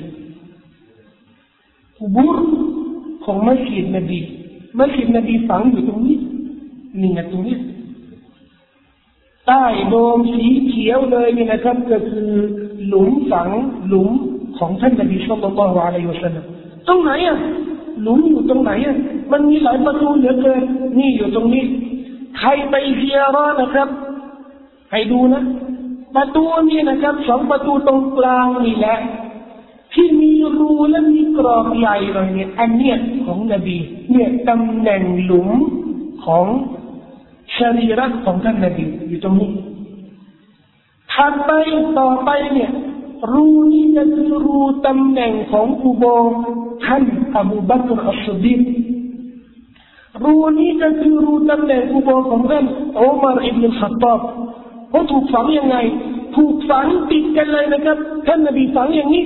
กูบูรของมัสยิดนบีมัสยิดนบีฝังอยู่ตรงนี้นี่ไงตรงนี้ใต้โดมสีเขียวเลยนี่นะครับก็คือหลุมฝังหลุมของท่านนบีสุลต่านละอะลัยฮิวสัลลัมตรงไหนอะหลุมอยู่ตรงไหนอะมันมีหลายประตูเหลือเกินนี่อยู่ตรงนี้ ใครไปเซียร์นะครับให้ดูนะ ประตูนี้นะครับสองประตูตรงกลางนี่แหละที่มีรูและมีกรอบใหญ่เลยเนี่ยอันเนี้ยของนบีเนี่ยตำแหน่งหลุมของชรีรัตของท่านนบีอยู่ตรงนี้ถัดไปต่อไปเนี่ยรูนี้จะคือรูตำแหน่งของอุโบท่านอบูบักรอัสซดีรูนี้จะคือรูตำแหน่งอุโบของท่านอุมารอิบนุขัตตอบ เขาถูกฝังยังไง ถูกฝังติดกันเลยนะครับ ท่านนบีฝังอย่างนี้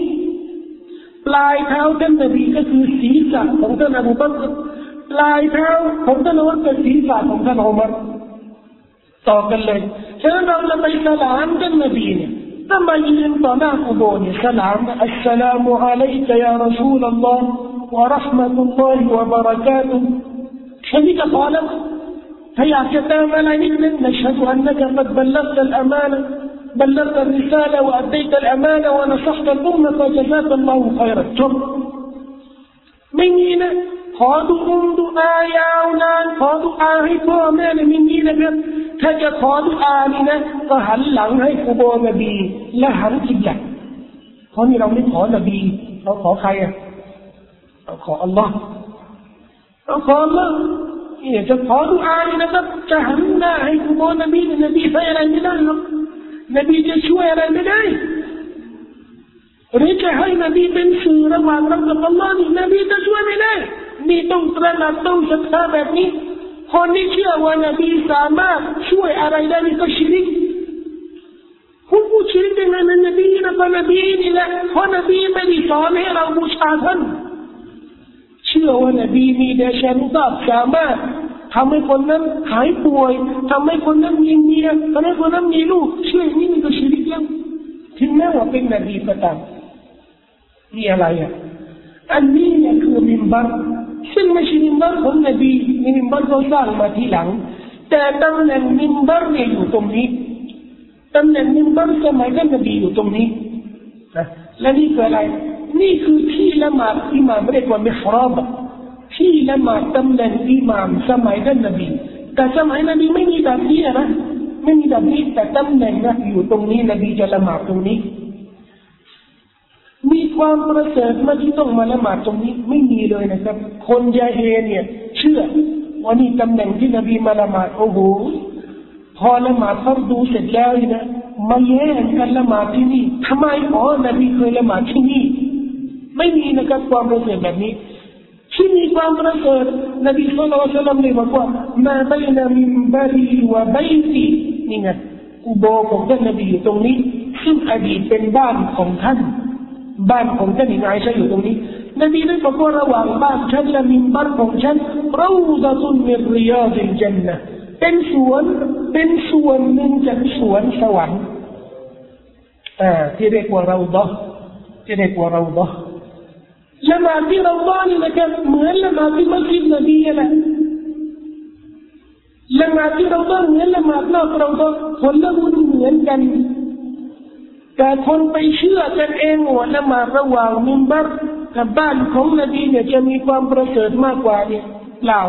ปลายเท้าท่านนบีก็คือศีรษะของท่านอบูบักรปลายเท้าของท่านอุมัรเป็นศีรษะของท่านอุมัรต่อกันเลยฉะนั้นเราจะไปสลามท่านนบีเนี่ยถ้ามายืนต่อหน้ากูโบเนี่ยสลามอัสสลามุอะลัยกะยารอซูลลอฮ์วะเราะห์มะตุลลอฮิวะบะเราะกาตุฮ์แค่นี้ก็พอแล้ว ถ้าอยากจะเติมอะไรนิดนึงนชัดอันนักบัดบัลลักตอัลอามานะ بلغت الرسالة وأديت الأمانة ونصحت الأمة فجزاك الله خيرا จบไม่มีนะขอดูอุมดูอายาวนานขอดูอาให้พ่อแม่เนี่ยไม่มีนะครับถ้าจะขอดูอานี่นะก็หันหลังให้กูโบนบีและหันกิบลัเพราะนี่เราไม่ขอนบีเราขอใครอ่ะเราขออัลลอฮ์เราขออัลลอฮ์ เนี่ยจะขอดูอานี่นะครับจะหันหน้าให้กูโบนบีนบีใส่อะไรไม่ได้หรอกนบีจะช่วยอะไรไม่ได้หรือจะให้นบีเป็นสื่อระหว่างเรากับอัลลอฮ์นี่นบีจะช่วยไม่ได้นี่ต้องตระหนักต้องศรัทธาแบบนี้คนที่เชื่อว่านบีสามารถช่วยอะไรได้นี่ก็ชิริกคุณพูดชิริกได้ไงมันนบีนะก็นบีนี่แหละเพราะนบีไม่ได้สอนให้เราบูชาท่าน เชื่อว่านบีมีเดชานุภาพสามารถทำให้คนนั้นหายป่วยทำให้คนนั้นมีเมียทำให้คนนั้นมีลูกเชื่อนี่มันก็ชิริกแล้วถึงแม้ว่าเป็นนบีก็ตามนี่อะไรอะอันนี้เนี่ยคือมิมบัรซึ่งไม่ใช่มิมบัรของนบีมิมบัรเขาสร้างมาทีหลัง แต่ตำแหน่งมิมบัรเนี่ยอยู่ตรงนี้ตำแหน่งมิมบัรสมัยท่านนบีอยู่ตรงนี้นะและนี่คืออะไร นี่คือที่ละหมาดอิหม่ามเรียกว่ามิฮราบที่ละหมาดตำแหน่งอิหม่ามสมัยท่านนบีแต่สมัยนบีไม่มีแบบนี้นะไม่มีแบบนี้แต่ตำแหน่งนะอยู่ตรงนี้นบีจะละหมาดตรงนี้ มีความประเสริฐมาที่ต้องมาละหมาดตรงนี้ไม่มีเลยนะครับ คนยาเฮเนี่ย เชื่อว่านี่ตำแหน่งที่นบีมาละหมาดโอ้โหพอละหมาดเขาดูเสร็จแล้วนะมาแย่งกันละหมาดที่นี่ทำไมอ๋อนบีเคยละหมาดที่นี่ ไม่มีนะครับความประเสริฐแบบนี้ที่มีความประเสริฐนบีสุลต่านเลยบอกว่ามาบนมิมบารีวะบตีนี่ไงกูโบของท่านนบีอยู่ตรงนี้ ซึ่งอดีตเป็นบ้านของท่าน บ้านของท่านอินไอชาอยู่ตรงนี้นบีได้บอกว่าระหว่างบ้านฉันและมิมบัรของฉันเราดะตุนมิริยาดิจันนะเป็นสวนเป็นส่วนหนึ่งจากสวนสวรรค์อ่าที่เรียกว่าเราดะที่เรียกว่าเราดะ ละหมาดที่เราบ้านนี่นะครับเหมือนละหมาดที่มัสยิดนบีแหละละหมาดที่เราบ้านเหมือนละหมาดนอกเราบ้านผลละบุญเหมือนกันแต่คนไปเชื่อกันเองว่าละหมาดระหว่างมิมบัตกับบ้านของนบีเนี่ยจะมีความประเสริฐมากกว่าเนี่ยเปล่า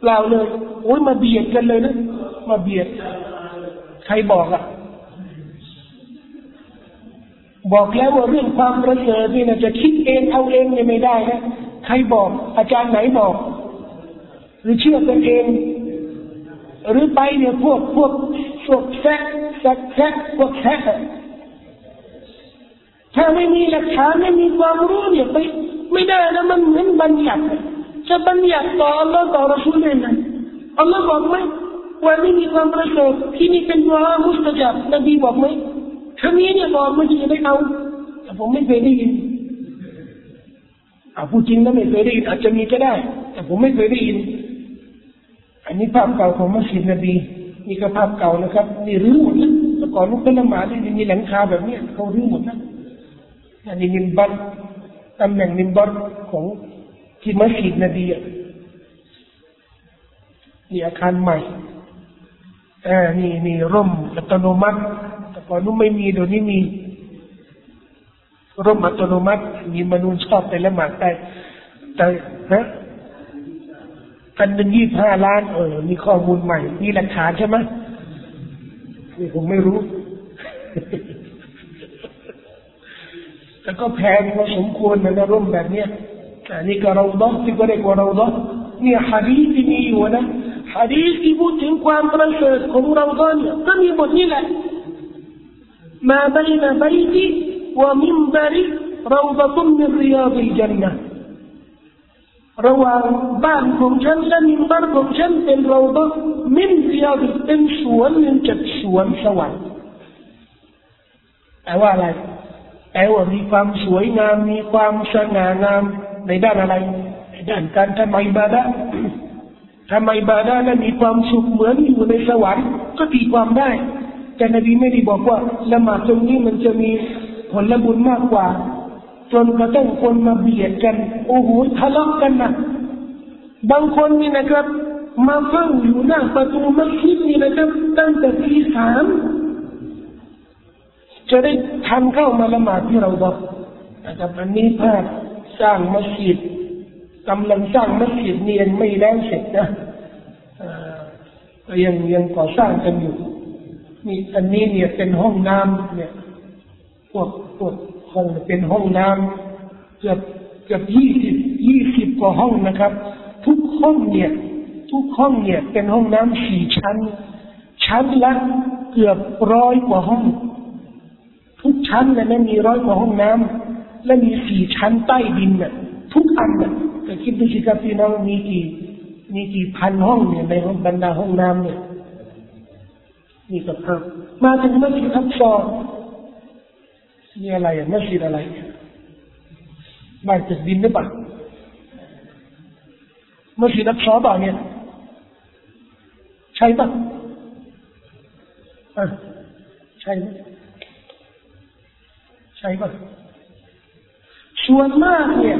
เปล่าเลยโอ้ยมาเบียดกันเลยนะมาเบียดใครบอกอะ บอกแล้วว่าเรื่องความประเสริฐนี่นะจะคิดเองเอาเองเนี่ยไม่ได้นะใครบอก อาจารย์ไหนบอก หรือเชื่อกันเอง หรือไปเนี่ยพวกพวกพวกแซกแซกแซกพวกแซกถ้าไม่มีหลักฐานไม่มีความรู้เนี่ยไปไม่ได้นะมันเหมือนบัญญัติจะบัญญัติต่ออัลลอฮ์ต่อรสูลได้ไหมอัลลอฮ์บอกไหมว่าไม่มีความประเสริฐที่นี่เป็นวามุสตจับนบีบอกไหม คำนี้เนี่ยบอกไม่จะได้เอาแต่ผมไม่เคยได้ยินอาผู้จริงนะไม่เคยได้ยินอาจจะมีก็ได้ แต่ผมไม่เคยได้ยิน อันนี้ภาพเก่าของมัสยิดนบีนี่ก็ภาพเก่านะครับนี่รื้อหมดแล้วแต่ก่อนลูกเป็นละหมาดนี่มีหลังคาแบบนี้เขารื้อหมดนะอันนี้มิมบัรตำแหน่งมิมบัรของที่มัสยิดนบีนี่อาคารใหม่อ่านี่นี่ร่มอัตโนมัติ ก่อนนู้นไม่มีเดี๋ยวนี้มีร่มอัตโนมัติ มีมนุษย์ชอบไปละหมาดได้แต่ฮะอันหนึ่งยี่ห้าล้านเออมีข้อมูลใหม่ มีหลักฐานใช่ไหมนี่ผมไม่รู้ แต่ก็แพงพอสมควรนะร่มแบบเนี้ยอันนี้ก็เราดอที่ก็เรียกว่าเราดอเนี่ยฮะดีที่มีอยู่นะฮะดีที่พูดถึงความประเสริฐของเราดอเนี่ยก็มีบทนี้แหละ มาบนบยติวมิมบริเราจะต้องมีริยาบิจันนะระหว่างบ้านของฉันและมิมบารของฉันเป็นเราดอมินริยาบิเป็นสวนหนึ่งจากสวนสวรรค์แต่ว่าอะไรแปลว่ามีความสวยงามมีความสง่างามในด้านอะไรในด้านการทำอิบาดะทำอิบาดะนั้นมีความสุขเหมือนอยู่ในสวรรค์ก็ตีความได้ แต่นบีไม่ได้บอกว่าละหมาดตรงนี้มันจะมีผลบุญมากกว่า จนกระทั่งคนมาเบียดกัน โอ้โหทะเลาะกันนะบางคนนี่นะครับ มาเฝ้าอยู่หน้าประตูมัสยิดนี่นะครับ ตั้งแต่ตีสามจะได้ทันเข้ามาละหมาดที่เราบอกนะครับอันนี้ภาพสร้างมัสยิดกำลังสร้างมัสยิดเนียนไม่แล้วเสร็จนะก็ยังยังก่อสร้างกันอยู่ นี่อันนี้เนี่ยเป็นห้องน้ำเนี่ยพวกพวกห้องเป็นห้องน้ำเกือบเกือบยี่สิบยี่สิบกว่าห้องนะครับ ทุกห้องเนี่ย ทุกห้องเนี่ย เป็นห้องน้ำสี่ชั้น ชั้นละเกือบร้อยกว่าห้อง ทุกชั้นเลยนะมีร้อยกว่าห้องน้ำและมีสี่ชั้นใต้ดินน่ะ ทุกอันน่ะแต่คิดดูสิครับพี่น้องมีกี่มีกี่พันห้องเนี่ยในบรรดาห้องน้ำเนี่ย นี่ก็ครับมาถึงมัสยิดอักซอมีอะไรอะมัสยิดอะไรบ้านตึกดินหรือเปล่ามัสยิดอักซอเปล่าเนี่ยใช่ปะอะใช่ไหมใช่ปะส่วนมากเนี่ย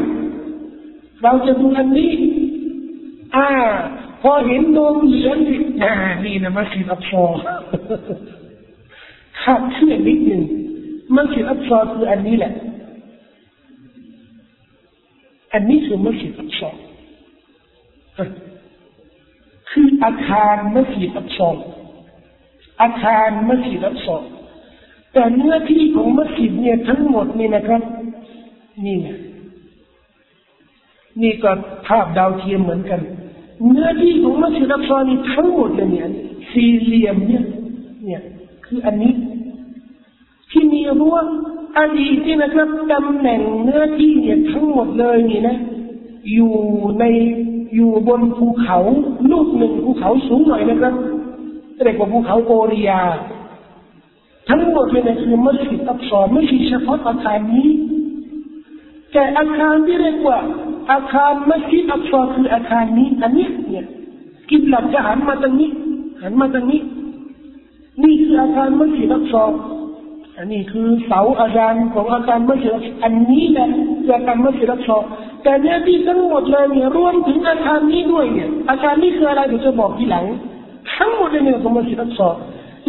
เราจะดูอันนี้อ่า พอเห็นดวงเหลืองอ่านี่นะมัสยิดอักซอขาดเชื่อนิดหนึ่งมัสยิดอักซอคืออันนี้แหละ อันนี้คือมัสยิดอักซอคืออาคารมัสยิดอักซออาคารมัสยิดอักซอแต่เนื้อที่ของมัสยิดเนี่ยทั้งหมดนี่นะครับ นี่เนี่ยนี่ก็ภาพดาวเทียมเหมือนกัน เนื้อที่ของมัสยิดอักซอนี่ทั้งหมดเลยเนี่ยสี่เหลี่ยมเนี่ยเนี่ยคืออันนี้ ที่มีรั้วอดีตที่นะครับตำแหน่งเนื้อที่เนี่ยทั้งหมดเลยนี่นะ อยู่ในอยู่บนภูเขาลูกหนึ่งภูเขาสูงหน่อยนะครับเรียกว่าภูเขาโอริยา ทั้งหมดเลยนะคือมัสยิดอักซอไม่ใช่เฉพาะอาคารนี้ แต่อาคารที่เรียกว่า อาคารมัสยิดอักซอคืออาคารนี้อันนี้เนี่ยกิบหลับจะหันมาตรงนี้ หันมาตรงนี้ นี่คืออาคารมัสยิดอักซออันนี้คือเสาอาจารย์ของอาคารมัสยิดอันนี้แหละอาคารมัสยิดอักซอแต่เนี่ยที่ทั้งหมดเลยเนี่ยรวมถึงอาคารนี้ด้วยเนี่ยอาคารนี้คืออะไรเดี๋ยวจะบอกทีหลังทั้งหมดเลยเนี่ยของมัสยิดอักซอ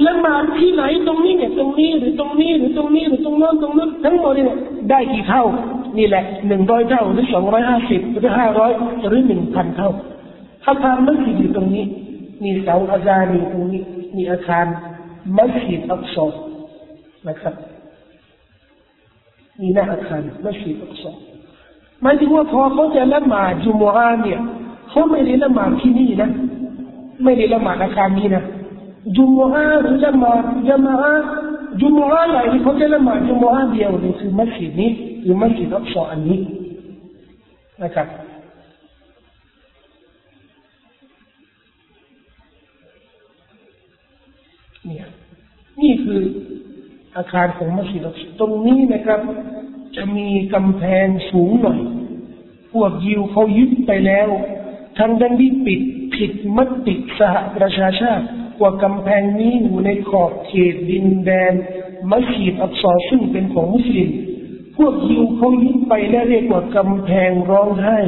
ละหมาดที่ไหนตรงนี้เนี่ยตรงนี้หรือตรงนี้หรือตรงนี้หรือตรงโน้นตรงนั้นทั้งหมดเนี่ยได้กี่เท่านี่แหละหนึ่งร้อยเท่าหรือสองร้อยห้าสิบหรือห้าร้อยหรือหนึ่งพันเท่าอาคารมัสยิดอยู่ตรงนี้มีเสาอาจารย์อยู่ตรงนี้ มีอาคารมัสยิดอักษรนะครับมีหน้าอาคารมัสยิดอักษรหมายถึงว่าพอเขาจะละหมาดจุมอาเนี่ยเขาไม่ได้ละหมาดที่นี่นะ ไม่ได้ละหมาดอาคารนี้นะ จุมอาหรือละมาจามาจุมอาใหญ่ที่เขาจะละหมาดจุมอาเดียวนี่คือมัสยิดนี้หรือมัสยิดอักษรอันนี้นะครับเนี่ยนี่คืออาคารของมัสยิดตรงนี้นะครับ จะมีกำแพงสูงหน่อย พวกยิวเขายึดไปแล้ว ทั้งดันที่ปิดผิดมติสหประชาชาติ ว่ากำแพงนี้อยู่ในขอบเขตดินแดนมัสยิดอักษรซึ่งเป็นของมุสลิม พวกยิวเขายึดไปและเรียกว่ากำแพงร้องไห้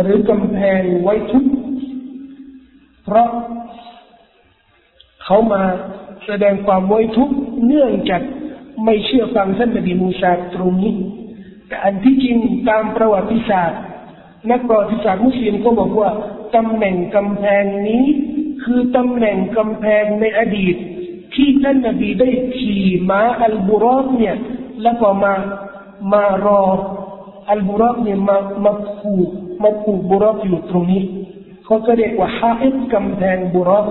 หรือกำแพงไว้ทุกเพราะเขามาแสดงความไว้ทุกเนื่องจากไม่เชื่อฟังท่านนบีมูซาตรงนี้ แต่อันที่จริงตามประวัติศาสตร์ นักประวัติศาสตร์มุสลิมก็บอกว่าตำแหน่งกำแพงนี้ คือตำแหน่งกำแพงในอดีต ที่ท่านนบีได้ขี่ม้าอัลบุรอดเนี่ยแล้วก็มามารออัลบุรอกเนี่ยมามาผูกมาผูกบุรอกอยู่ตรงนี้เขาก็เรียกว่าฮาอิดกำแพงบุรอก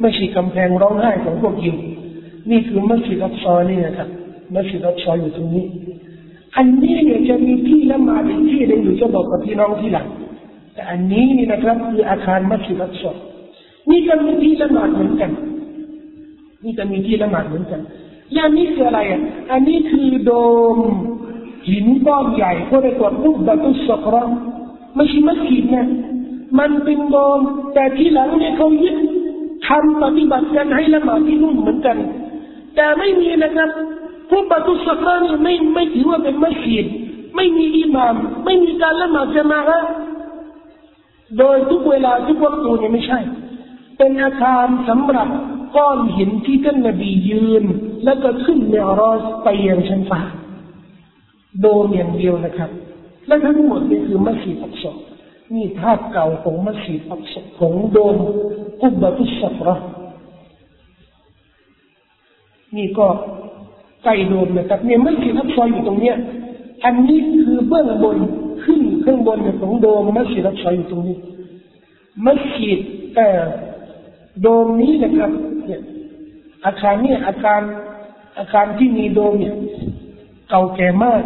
ไม่ใช่กำแพงร้องไห้ของพวกยิวนี่คือมัสยิดอัลซอนี่นะครับมัสยิดอัลซออยู่ตรงนี้อันนี้เนี่ยจะมีที่ละหมาดอีกที่หนึ่งอยู่จะบอกกับพี่น้องที่หลังแต่อันนี้นี่นะครับคืออาคารมัสยิดอัลซอ นี่ก็มีที่ละหมาดเหมือนกัน นี่จะมีที่ละหมาดเหมือนกันแล้นี่คืออะไรอะอันนี้คือโดมหินก้อนใหญ่ก็เรียกว่ารูปบัตุสกรไม่ใช่มัสยิดนะมันเป็นโดมแต่ที่หลังเนี่ยเขายึดทำปฏิบัติกันให้ละหมาดที่นู่นเหมือนกัน แต่ไม่มีนะครับพวกบัตุสกรนี่ไม่ไม่ถือว่าเป็นมัสยิดไม่มีอิหมามไม่มีการละหมาดจะมาฮะโดยทุกเวลาทุกวัตถุเนี่ยไม่ใช่ เป็นอาคารสำหรับก้อนหินที่ท่านนบียืน แล้วก็ขึ้นเมรอสไปยังชั้นฟ้าโดมอย่างเดียวนะครับ และทั้งหมดนี่คือมัสยิดอักษรนี่ภาพเก่าของมัสยิดอักษรของโดมกุบบะตุสฟระนี่ก็ใกล้โดมนะครับเนี่ยมัสยิดอักษรอยู่ตรงเนี้ยอันนี้คือเบื้องบนขึ้นข้างบนของโดมมัสยิดอักษรอยู่ตรงนี้มัสยิดแต่ โดมนี้นะครับเนี่ยอาคารนี่ยอาคารอาคารที่มีโดมเนี่ยเก่าแก่มาก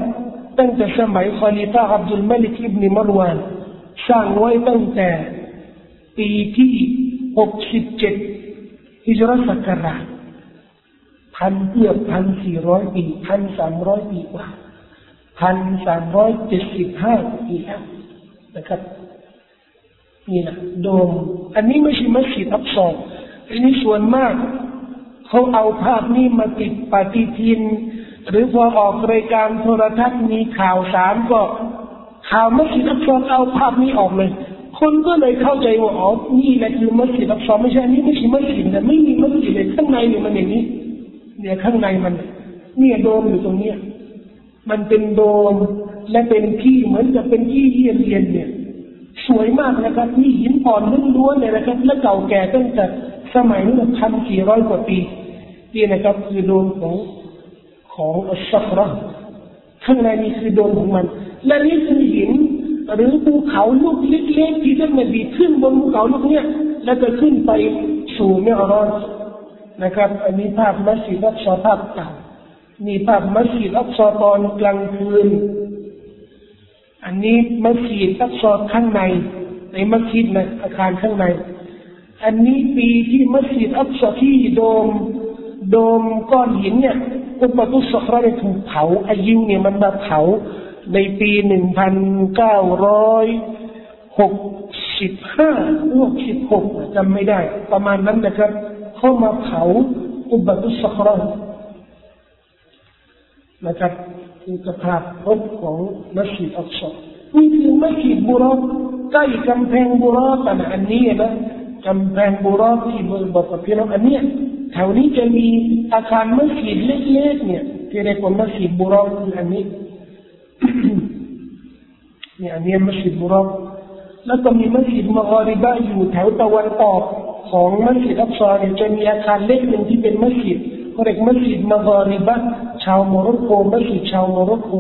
ตั้งแต่สมัยคอลีฟาอับดุลมาลิกอิบนิมารวานสร้างไว้ตั้งแต่ปีที่หกสิบเจ็ดฮิจรัสกราชพันเกือบพันสี่ร้อยปีพันสามร้อยปีกว่าพันสามร้อยเจ็ดสิบห้าปีแล้วนะครับ นี่นะโดม อันนี้ไม่ใช่มัสยิดอับซออันนี้ส่วนมากเขาเอาภาพนี้มาติดปฏิทิน หรือพอออกรายการโทรทัศน์มีข่าวสารก็ข่าวมัสยิดอับซอเอาภาพนี้ออกเลย คนก็เลยเข้าใจว่าอ๋อนี่แหละคือมัสยิดอับซอไม่ใช่นี่ไม่ใช่มัสยิดนะไม่มีมัสยิดเลยข้างในเนี่ยมันอย่างนี้ เนี่ยข้างในมัน เนี่ยโดมอยู่ตรงเนี้ยมันเป็นโดมและเป็นที่เหมือนจะเป็นที่เรียนเรียนเนี่ย สวยมากนะครับมีหินอ่อนล้วนๆเลยนะครับ และเก่าแก่ตั้งแต่สมัยนี้พันสี่ร้อยกว่าปีนี่นะครับคือโดมของของอัสซัฟรข้างในนี้คือโดมของมัน และนี่คือหินหรือภูเขาลูกเล็กๆที่ท่านนบีขึ้นบนภูเขาลูกเนี้ยแล้วก็ขึ้นไปสู่เมฆร้อนนะครับ อันนี้ภาพมัสยิดอักษรภาพเก่านี่ภาพมัสยิดอักษรตอนกลางคืน อันนี้มัสยิดอักษรข้างใน ในมัสยิดในอาคารข้างใน อันนี้ปีที่มัสยิดอักษรที่โดม โดมก้อนหินเนี่ยอุปตุสคราได้ถูกเผาอายุเนี่ยมันมาเผาในปีหนึ่งพันเก้าร้อยหกสิบห้าหกสิบหกจำไม่ได้ ประมาณนั้นนะครับ เข้ามาเผาอุบัตุสครา นะครับคือสภาพพบของมัสยิดอักษรนี่คือมัสยิดบุรอใกล้กำแพงบุรอตนอันนี้นะกำแพงบุรอที่เมืองบอกกับพี่น้องอันนี้แถวนี้จะมีอาคารมัสยิดเล็กๆเนี่ยที่เรียกว่ามัสยิดบุรอก คืออันนี้เนี่ยอันนี้มัสยิดบุรอกแล้วก็มีมัสยิดมกอริบะอยู่แถวตะวันออกของมัสยิดอักศอเนี่ยจะมีอาคารเล็กหนึ่งที่เป็นมัสยิด เขาเรียกมัสยิดมกอริบะชาวโมร็อกโกมัสยิดชาวโมร็อกโก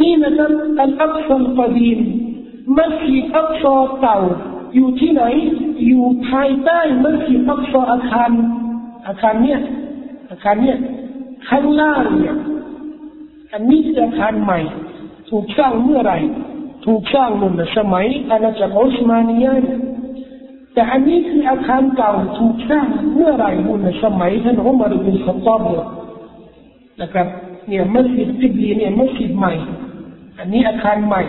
นี่นะครับالأقصى القديمมัสยิดอักศอเก่าอยู่ที่ไหน อยู่ภายใต้มัสยิดอักษรอาคารอาคารเนี้ยอาคารเนี้ยข้างล่างเนี่ยอันนี้ออาคารใหม่ ถูกสร้างเมื่อไหร่ ถูกสร้างนุ่นสมัยอาณาจักรอุสมานียน แต่อันนี้คืออาคารเก่าถูกสร้างเมื่อไหร่บุญสมัยท่านอุมารบินขตอบเลยนะครับเนี่ยมัสยิดกิบลีเนี่ยมัสยิดใหม่ อันนี้อาคารใหม่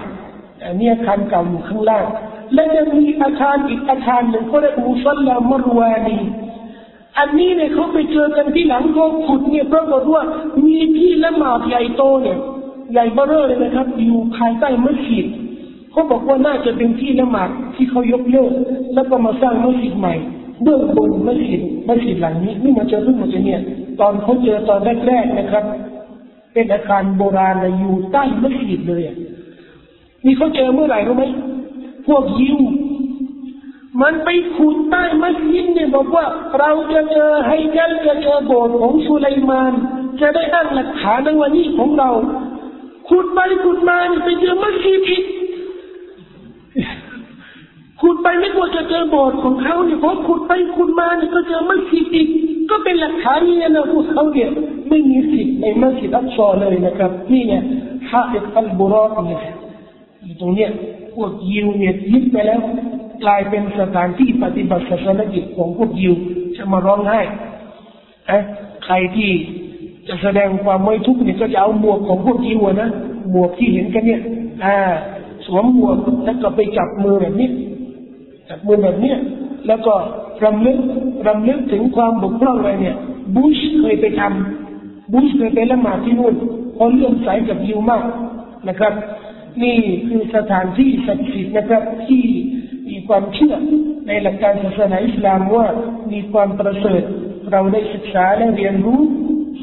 อันนี้อาคารเก่าอยู่ข้างล่าง และยังมีอาคารอีกอาคารหนึ่งเขาเรียกมุสลามรวานีอันนี้เนี่ยเขาไปเจอกันที่หลังเขาขุดเนี่ยปรากฏว่ามีที่ละหมาดใหญ่โตเนี่ยใหญ่เบ้อเร่อเลยนะครับ อยู่ภายใต้มัสยิด เขาบอกว่าน่าจะเป็นที่ละหมาดที่เขายกเลิกแล้วก็มาสร้างมัสยิดใหม่เบื้องบนมัสยิดมัสยิดหลังนี้นี่มาเจอเพิ่งมาเจอเนี่ย ตอนเขาเจอตอนแรกๆนะครับ เป็นอาคารโบราณอยู่ใต้มัสยิดเลยนี่เขาเจอเมื่อไหร่รู้ไหมพวกยิวมันไปขุดใต้มัสยิดเนี่ยบอกว่า เราจะเจอให้ยัลจะเจอโบสถ์ของสุไลมาน จะได้อ้างหลักฐานในวันนี้ของเราขุดไปขุดมาไปเจอมัสยิดอีก ขุดไปไม่ควรจะเจอโบสถ์ของเขาเนี่ยเพราะขุดไปขุดมาเนี่ยก็เจอมัสยิดอีกก็เป็นหลักฐานนี่นะพวกเขาเนี่ยไม่มีสิทธิ์ในมัสยิดอัลซอเลยนะครับนี่เนี่ยฮาอิอัลบุรอเนี่ยตรงเนี้ยพวกยิวเนี่ยยึดไปแล้ว กลายเป็นสถานที่ปฏิบัติศาสนกิจของพวกยิวจะมาร้องไห้อะใครที่จะแสดงความไม่ทุกข์เนี่ยก็จะเอาหมวกของพวกยิวนะหมวกที่เห็นกันเนี่ย อ่า สวมหมวกแล้วก็ไปจับมือแบบนี้ จับมือแบบเนี้ยแล้วก็รำลึกรำลึกถึงความบกพร่องอะไรเนี่ย บุชเคยไปทำบุชเคยไปละหมาดที่นู่นเพราะเลื่อมใสกับยิวมากนะครับ นี่คือสถานที่ศักดิ์สิทธิ์นะครับ ที่มีความเชื่อในหลักการศาสนาอิสลามว่ามีความประเสริฐเราได้ศึกษาและเรียนรู้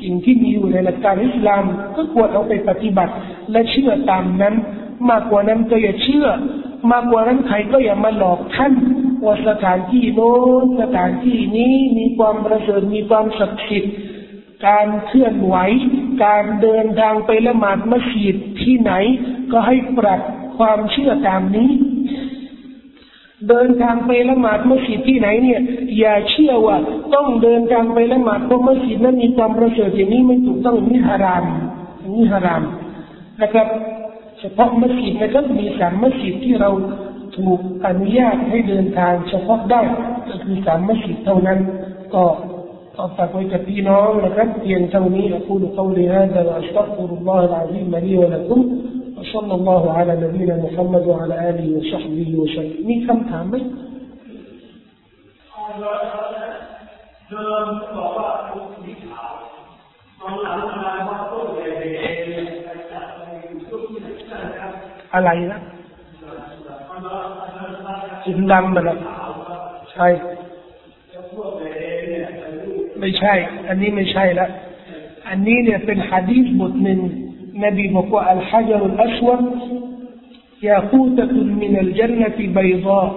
สิ่งที่มีอยู่ในหลักการอิสลามก็ควรเอาไปปฏิบัติ และเชื่อตามนั้น มากกว่านั้นก็อย่าเชื่อ มากกว่านั้นใครก็อย่ามาหลอกท่านว่าสถานที่โน้นสถานที่นี้มีความประเสริฐมีความศักดิ์สิทธิ์การเคลื่อนไหว การเดินทางไปละหมาดมัสยิดที่ไหน ก็ให้ปรับความเชื่อตามนี้ เดินทางไปละหมาดมัสยิดที่ไหนเนี่ย อย่าเชื่อว่า ต้องเดินทางไปละหมาดเพราะมัสยิดนั้นมีความประเสริฐอย่างนี้ไม่ถูกต้องนี่ฮารามนี่ฮารามนะครับ เฉพาะมัสยิดนะครับมีสามมัสยิดที่เราถูกอนุญาตให้เดินทางเฉพาะได้ก็คือสามมัสยิดเท่านั้นก็ขอฝากไว้กับพี่น้องนะครับเพียงเท่านี้ أقول قولي هذا وأستغفر الله العظيم لي ولكم وصلى الله على نبينا محمد وعلى آله وصحبه وسلم มีคำถามไหมเดิมบอกว่าสีขาวตอนหลังมาว่าต้นแดง อะไรนะสีดำมันใช่ไม่ใช่ อันนี้ไม่ใช่ละ อันนี้เนี่ยเป็นฮะดีษบทหนึ่งนบีบอกว่าอัลฮะจารุลอัสวด ياقوتة من الجنة بيضاء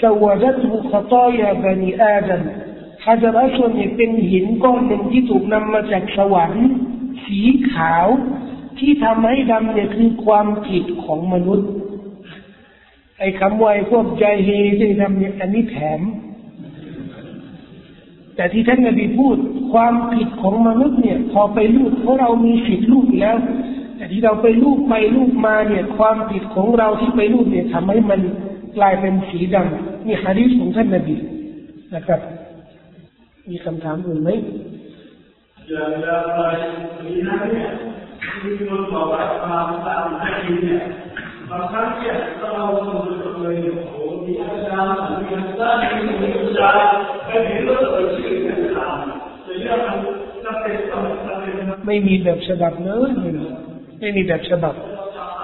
سودته خطايا بني آدم ฮัจรัสวนเนี่ยเป็นหินก้อนหนึ่งที่ถูกนำมาจากสวรรค์สีขาว ที่ทำให้ดำเนี่ยคือความผิดของมนุษย์ ไอ้คำว่าพวกใจเฮที่ทำเนี่ยอันนี้แถม แต่ที่ท่านนบีพูด ความผิดของมนุษย์เนี่ย พอไปลูกเพราะเรามีสิทธิ์ลูกแล้ว แต่ที่เราไปลูกไปลูกมาเนี่ย ความผิดของเราที่ไปลูกเนี่ยทำให้มันกลายเป็นสีดำนี่ฮะดีษของท่านนบีนะครับ มีคำถามอื่นไหมจะจะไปมีนะเนี่ยมีคนบอกว่าความตามให้เนี่ยบางครั้งเนี่ยเราต้องเลยโอ้โหมีอาจารย์มีอาจารย์มีอาจารย์ไม่มีแบบฉบับเลยไม่มีแบบฉบับ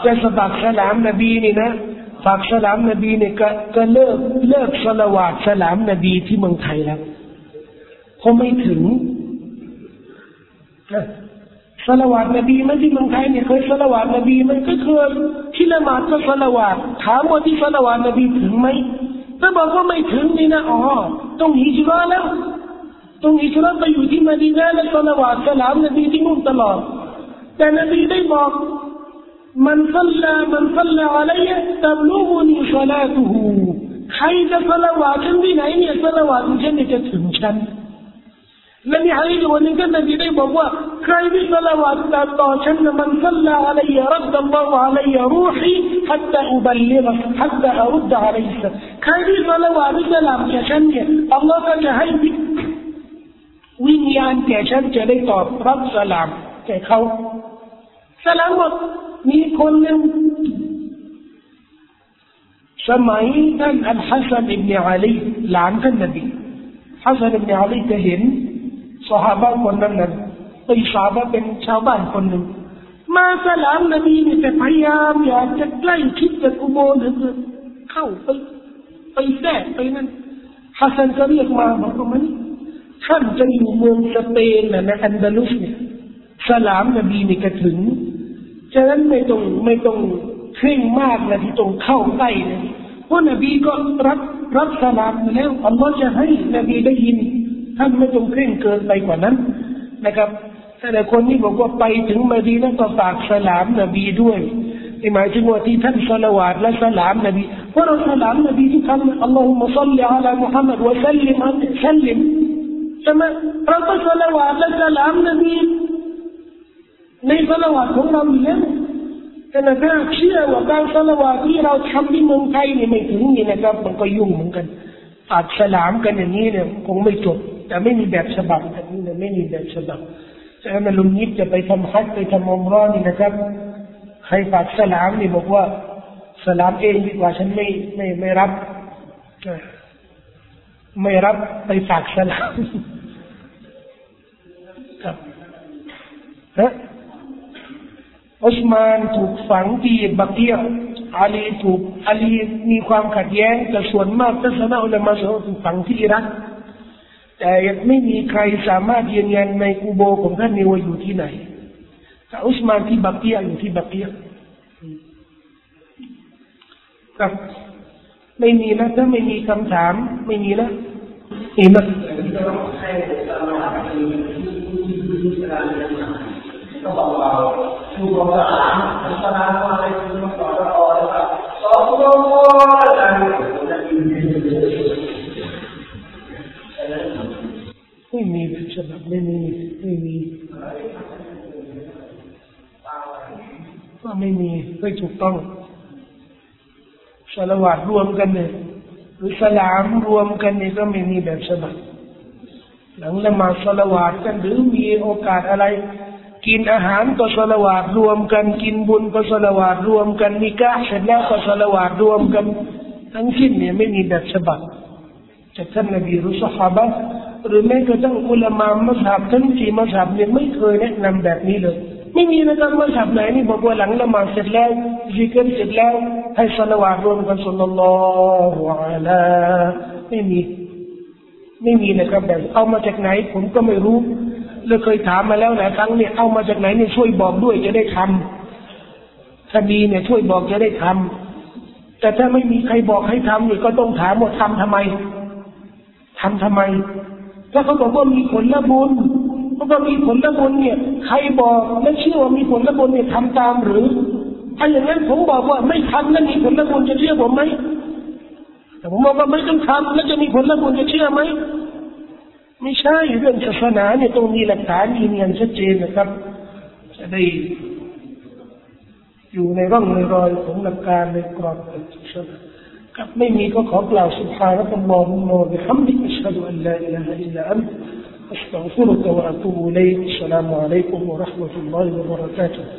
จะสบักสลามนบีนี่นะฝากสลามนบีเนี่ยก็ก็เลิกเลิกสละวาดสลามนบีที่เมืองไทยแล้วเพราะไม่ถึง สละวาดนบีมันที่เมืองไทยเนี่ยเคยสละวาดนบีมันก็เคยที่ละหมาดก็สละวาดถามว่าที่สละวาดนบีถึงไหมถ้าบอกว่าไม่ถึงนี่นะอ๋อต้องฮิจรัแล้วต้องฮิจรัไปอยู่ที่มาดีนาและสละวาดสลามนบีที่นู่นตลอดแต่นบีได้บอกมันสัลลามันสัลลาอะไรตับลูกนีสลาตุหูใครจะสละวาดฉันที่ไหนเนี่ยสละวาดฉันจะถึงฉันเนี่ยจะวาดต่อฉัน มันสัลลาอะไรรับดัลลอฮฺอะไรรูฮี حتى أبلغ حتى أرد عليه ใครที่สละวาดสลามแก่ฉันเนี่ยอัลลอฮฺก็จะให้วิญญาณแก่ฉันจะได้ตอบรับสลามแก่เขาสลามบอกมีคนหนึ่งสมัยท่านอัลฮัสซันอิบเนอาลีหลานท่านนบีฮัสซันอิบเนอาลีจะเห็น สหายคนนั้นนั้นไปสาบะเป็นชาวบ้านคนหนึ่งมาสลามนบีนี่แต่พยายามอยากจะใกล้ชิดกับอุโบสถเหลือเข้าไปไปแทรกไปนั่นฮัสซันก็เรียกมาบอกว่ามันท่านจะอยู่เมืองสเปนนะในอันดาลุสเนี่ยสลามนบีนี่ก็ถึงฉะนั้นไม่ต้องไม่ต้องเคร่งมากนะที่ต้องเข้าใกล้เลยเพราะนบีก็รับรับสลามแล้วอัลลอฮ์จะให้นบีได้ยิน ท่านไม่ต้องเคร่งเกินไปกว่านั้นนะครับแต่คนนี้บอกว่าไปถึงมาดีแล้วก็ฝากสลามนบีด้วยหมายถึงว่าที่ท่านสละวาดและสลามนบีเพราะเราสลามนบีที่ทำอัลลอฮุมะซัลลิอัลลอฮ์มุฮัมมัดวะสัลลิมอัลสัลลิมใช่ไหมเราก็สละวาดและสลามนบีในสละวาดของเราอยู่แล้วแต่ถ้าเชื่อว่าการสละวาดที่เราทำที่เมืองไทยนี่ไม่ถึงนี่นะครับมันก็ยุ่งเหมือนกันฝากสลามกันอย่างนี้เนี่ยคงไม่จบ แต่ไม่มีแบบฉบับแบบนี้นี่ยไม่มีแบบฉบับจะมาลุงนิดจะไปทำฮัจไปทำอมรอนี่นะครับ ใครฝากสลามนี่บอกว่าสลามเองดีกว่าฉันไม่ไม่ไม่รับ ไม่รับไปฝากสลามครับฮะอุสมานถูกฝังที่บักเกียอาลีถูกอาลีมีความขัดแย้งแต่ส่วนมากทัศนะอุลามะถูกฝังที่อิรัก แต่ยังไม่มีใครสามารถยืนยันในกูโบของท่านนิวอยู่ที่ไหนแต่อุสมานที่บักเกียอยู่ที่บักเกียครับไม่มีนะถ้าไม่มีคำถาม ไม่มีนะมีนะก็บอกว่าคือบอกว่าอัสลามุอะลัยกุมวะราะห์นะครับสองร้อย ไม่มีฉบับไม่มีไม่มีก็ไม่มีไม่ถูกต้องสลวาดรวมกันเนี่ยหรือสลามรวมกันเนี่ยก็ไม่มีแบบฉบับหลังละมาสละวาดกันหรือมีโอกาสอะไร กินอาหารก็สละวาดรวมกัน กินบุญก็สละวาดรวมกันมีก้าเสร็จแล้วก็สละวาดรวมกัน ทั้งสิ้นเนี่ยไม่มีแบบฉบับจากท่านนบีรุสฮาบะ หรือแม้กระทั่งอุลามะมัสฮับทั้งสี่มัสฮับเนี่ยไม่เคยแนะนำแบบนี้เลย ไม่มีนะครับมัสฮับไหนนี่บอกว่าหลังละหมาดเสร็จแล้วซิกรเสร็จแล้วให้สละวารวมกันสุลลัลลอฮุอะลาไม่มีไม่มีนะครับแบบเอามาจากไหน ผมก็ไม่รู้เลยเคยถามมาแล้วหลายครั้งเนี่ยเอามาจากไหนเนี่ยช่วยบอกด้วยจะได้ทำคดีเนี่ยช่วยบอกจะได้ทำแต่ถ้าไม่มีใครบอกให้ทำเนี่ยก็ต้องถามว่าทำทำไมทำทำไม ถ้าเขาบอกว่ามีผลละบุญเพราะว่ามีผลละบุญเนี่ย ใครบอกและเชื่อว่ามีผลละบุญเนี่ยทำตามหรือถ้าอย่างนั้นผมบอกว่าไม่ทำแล้วมีผลละบุญจะเชื่อผมไหมแต่ผมบอกว่าไม่ต้องทำแล้วจะมีผลละบุญจะเชื่อไหมไม่ใช่เรื่องศาสนาเนี่ยต้องมีหลักฐานยืนยันชัดเจนนะครับ จะได้อยู่ในร่องในรอยของหลักการในกรอบของศาสนา ครับไม่มีก็ขอกล่าวสุภาพอัลลอฮุมะบิฮัมดิอัชฮะดุอัลลอฮอิลาฮะอิลลัอันอัสตัฆฟิรุกะวะอะตูบุลัยอัสสลามุอะลัยกุมวะเราะห์มะตุลลอฮิวะบะเราะกาตุฮ์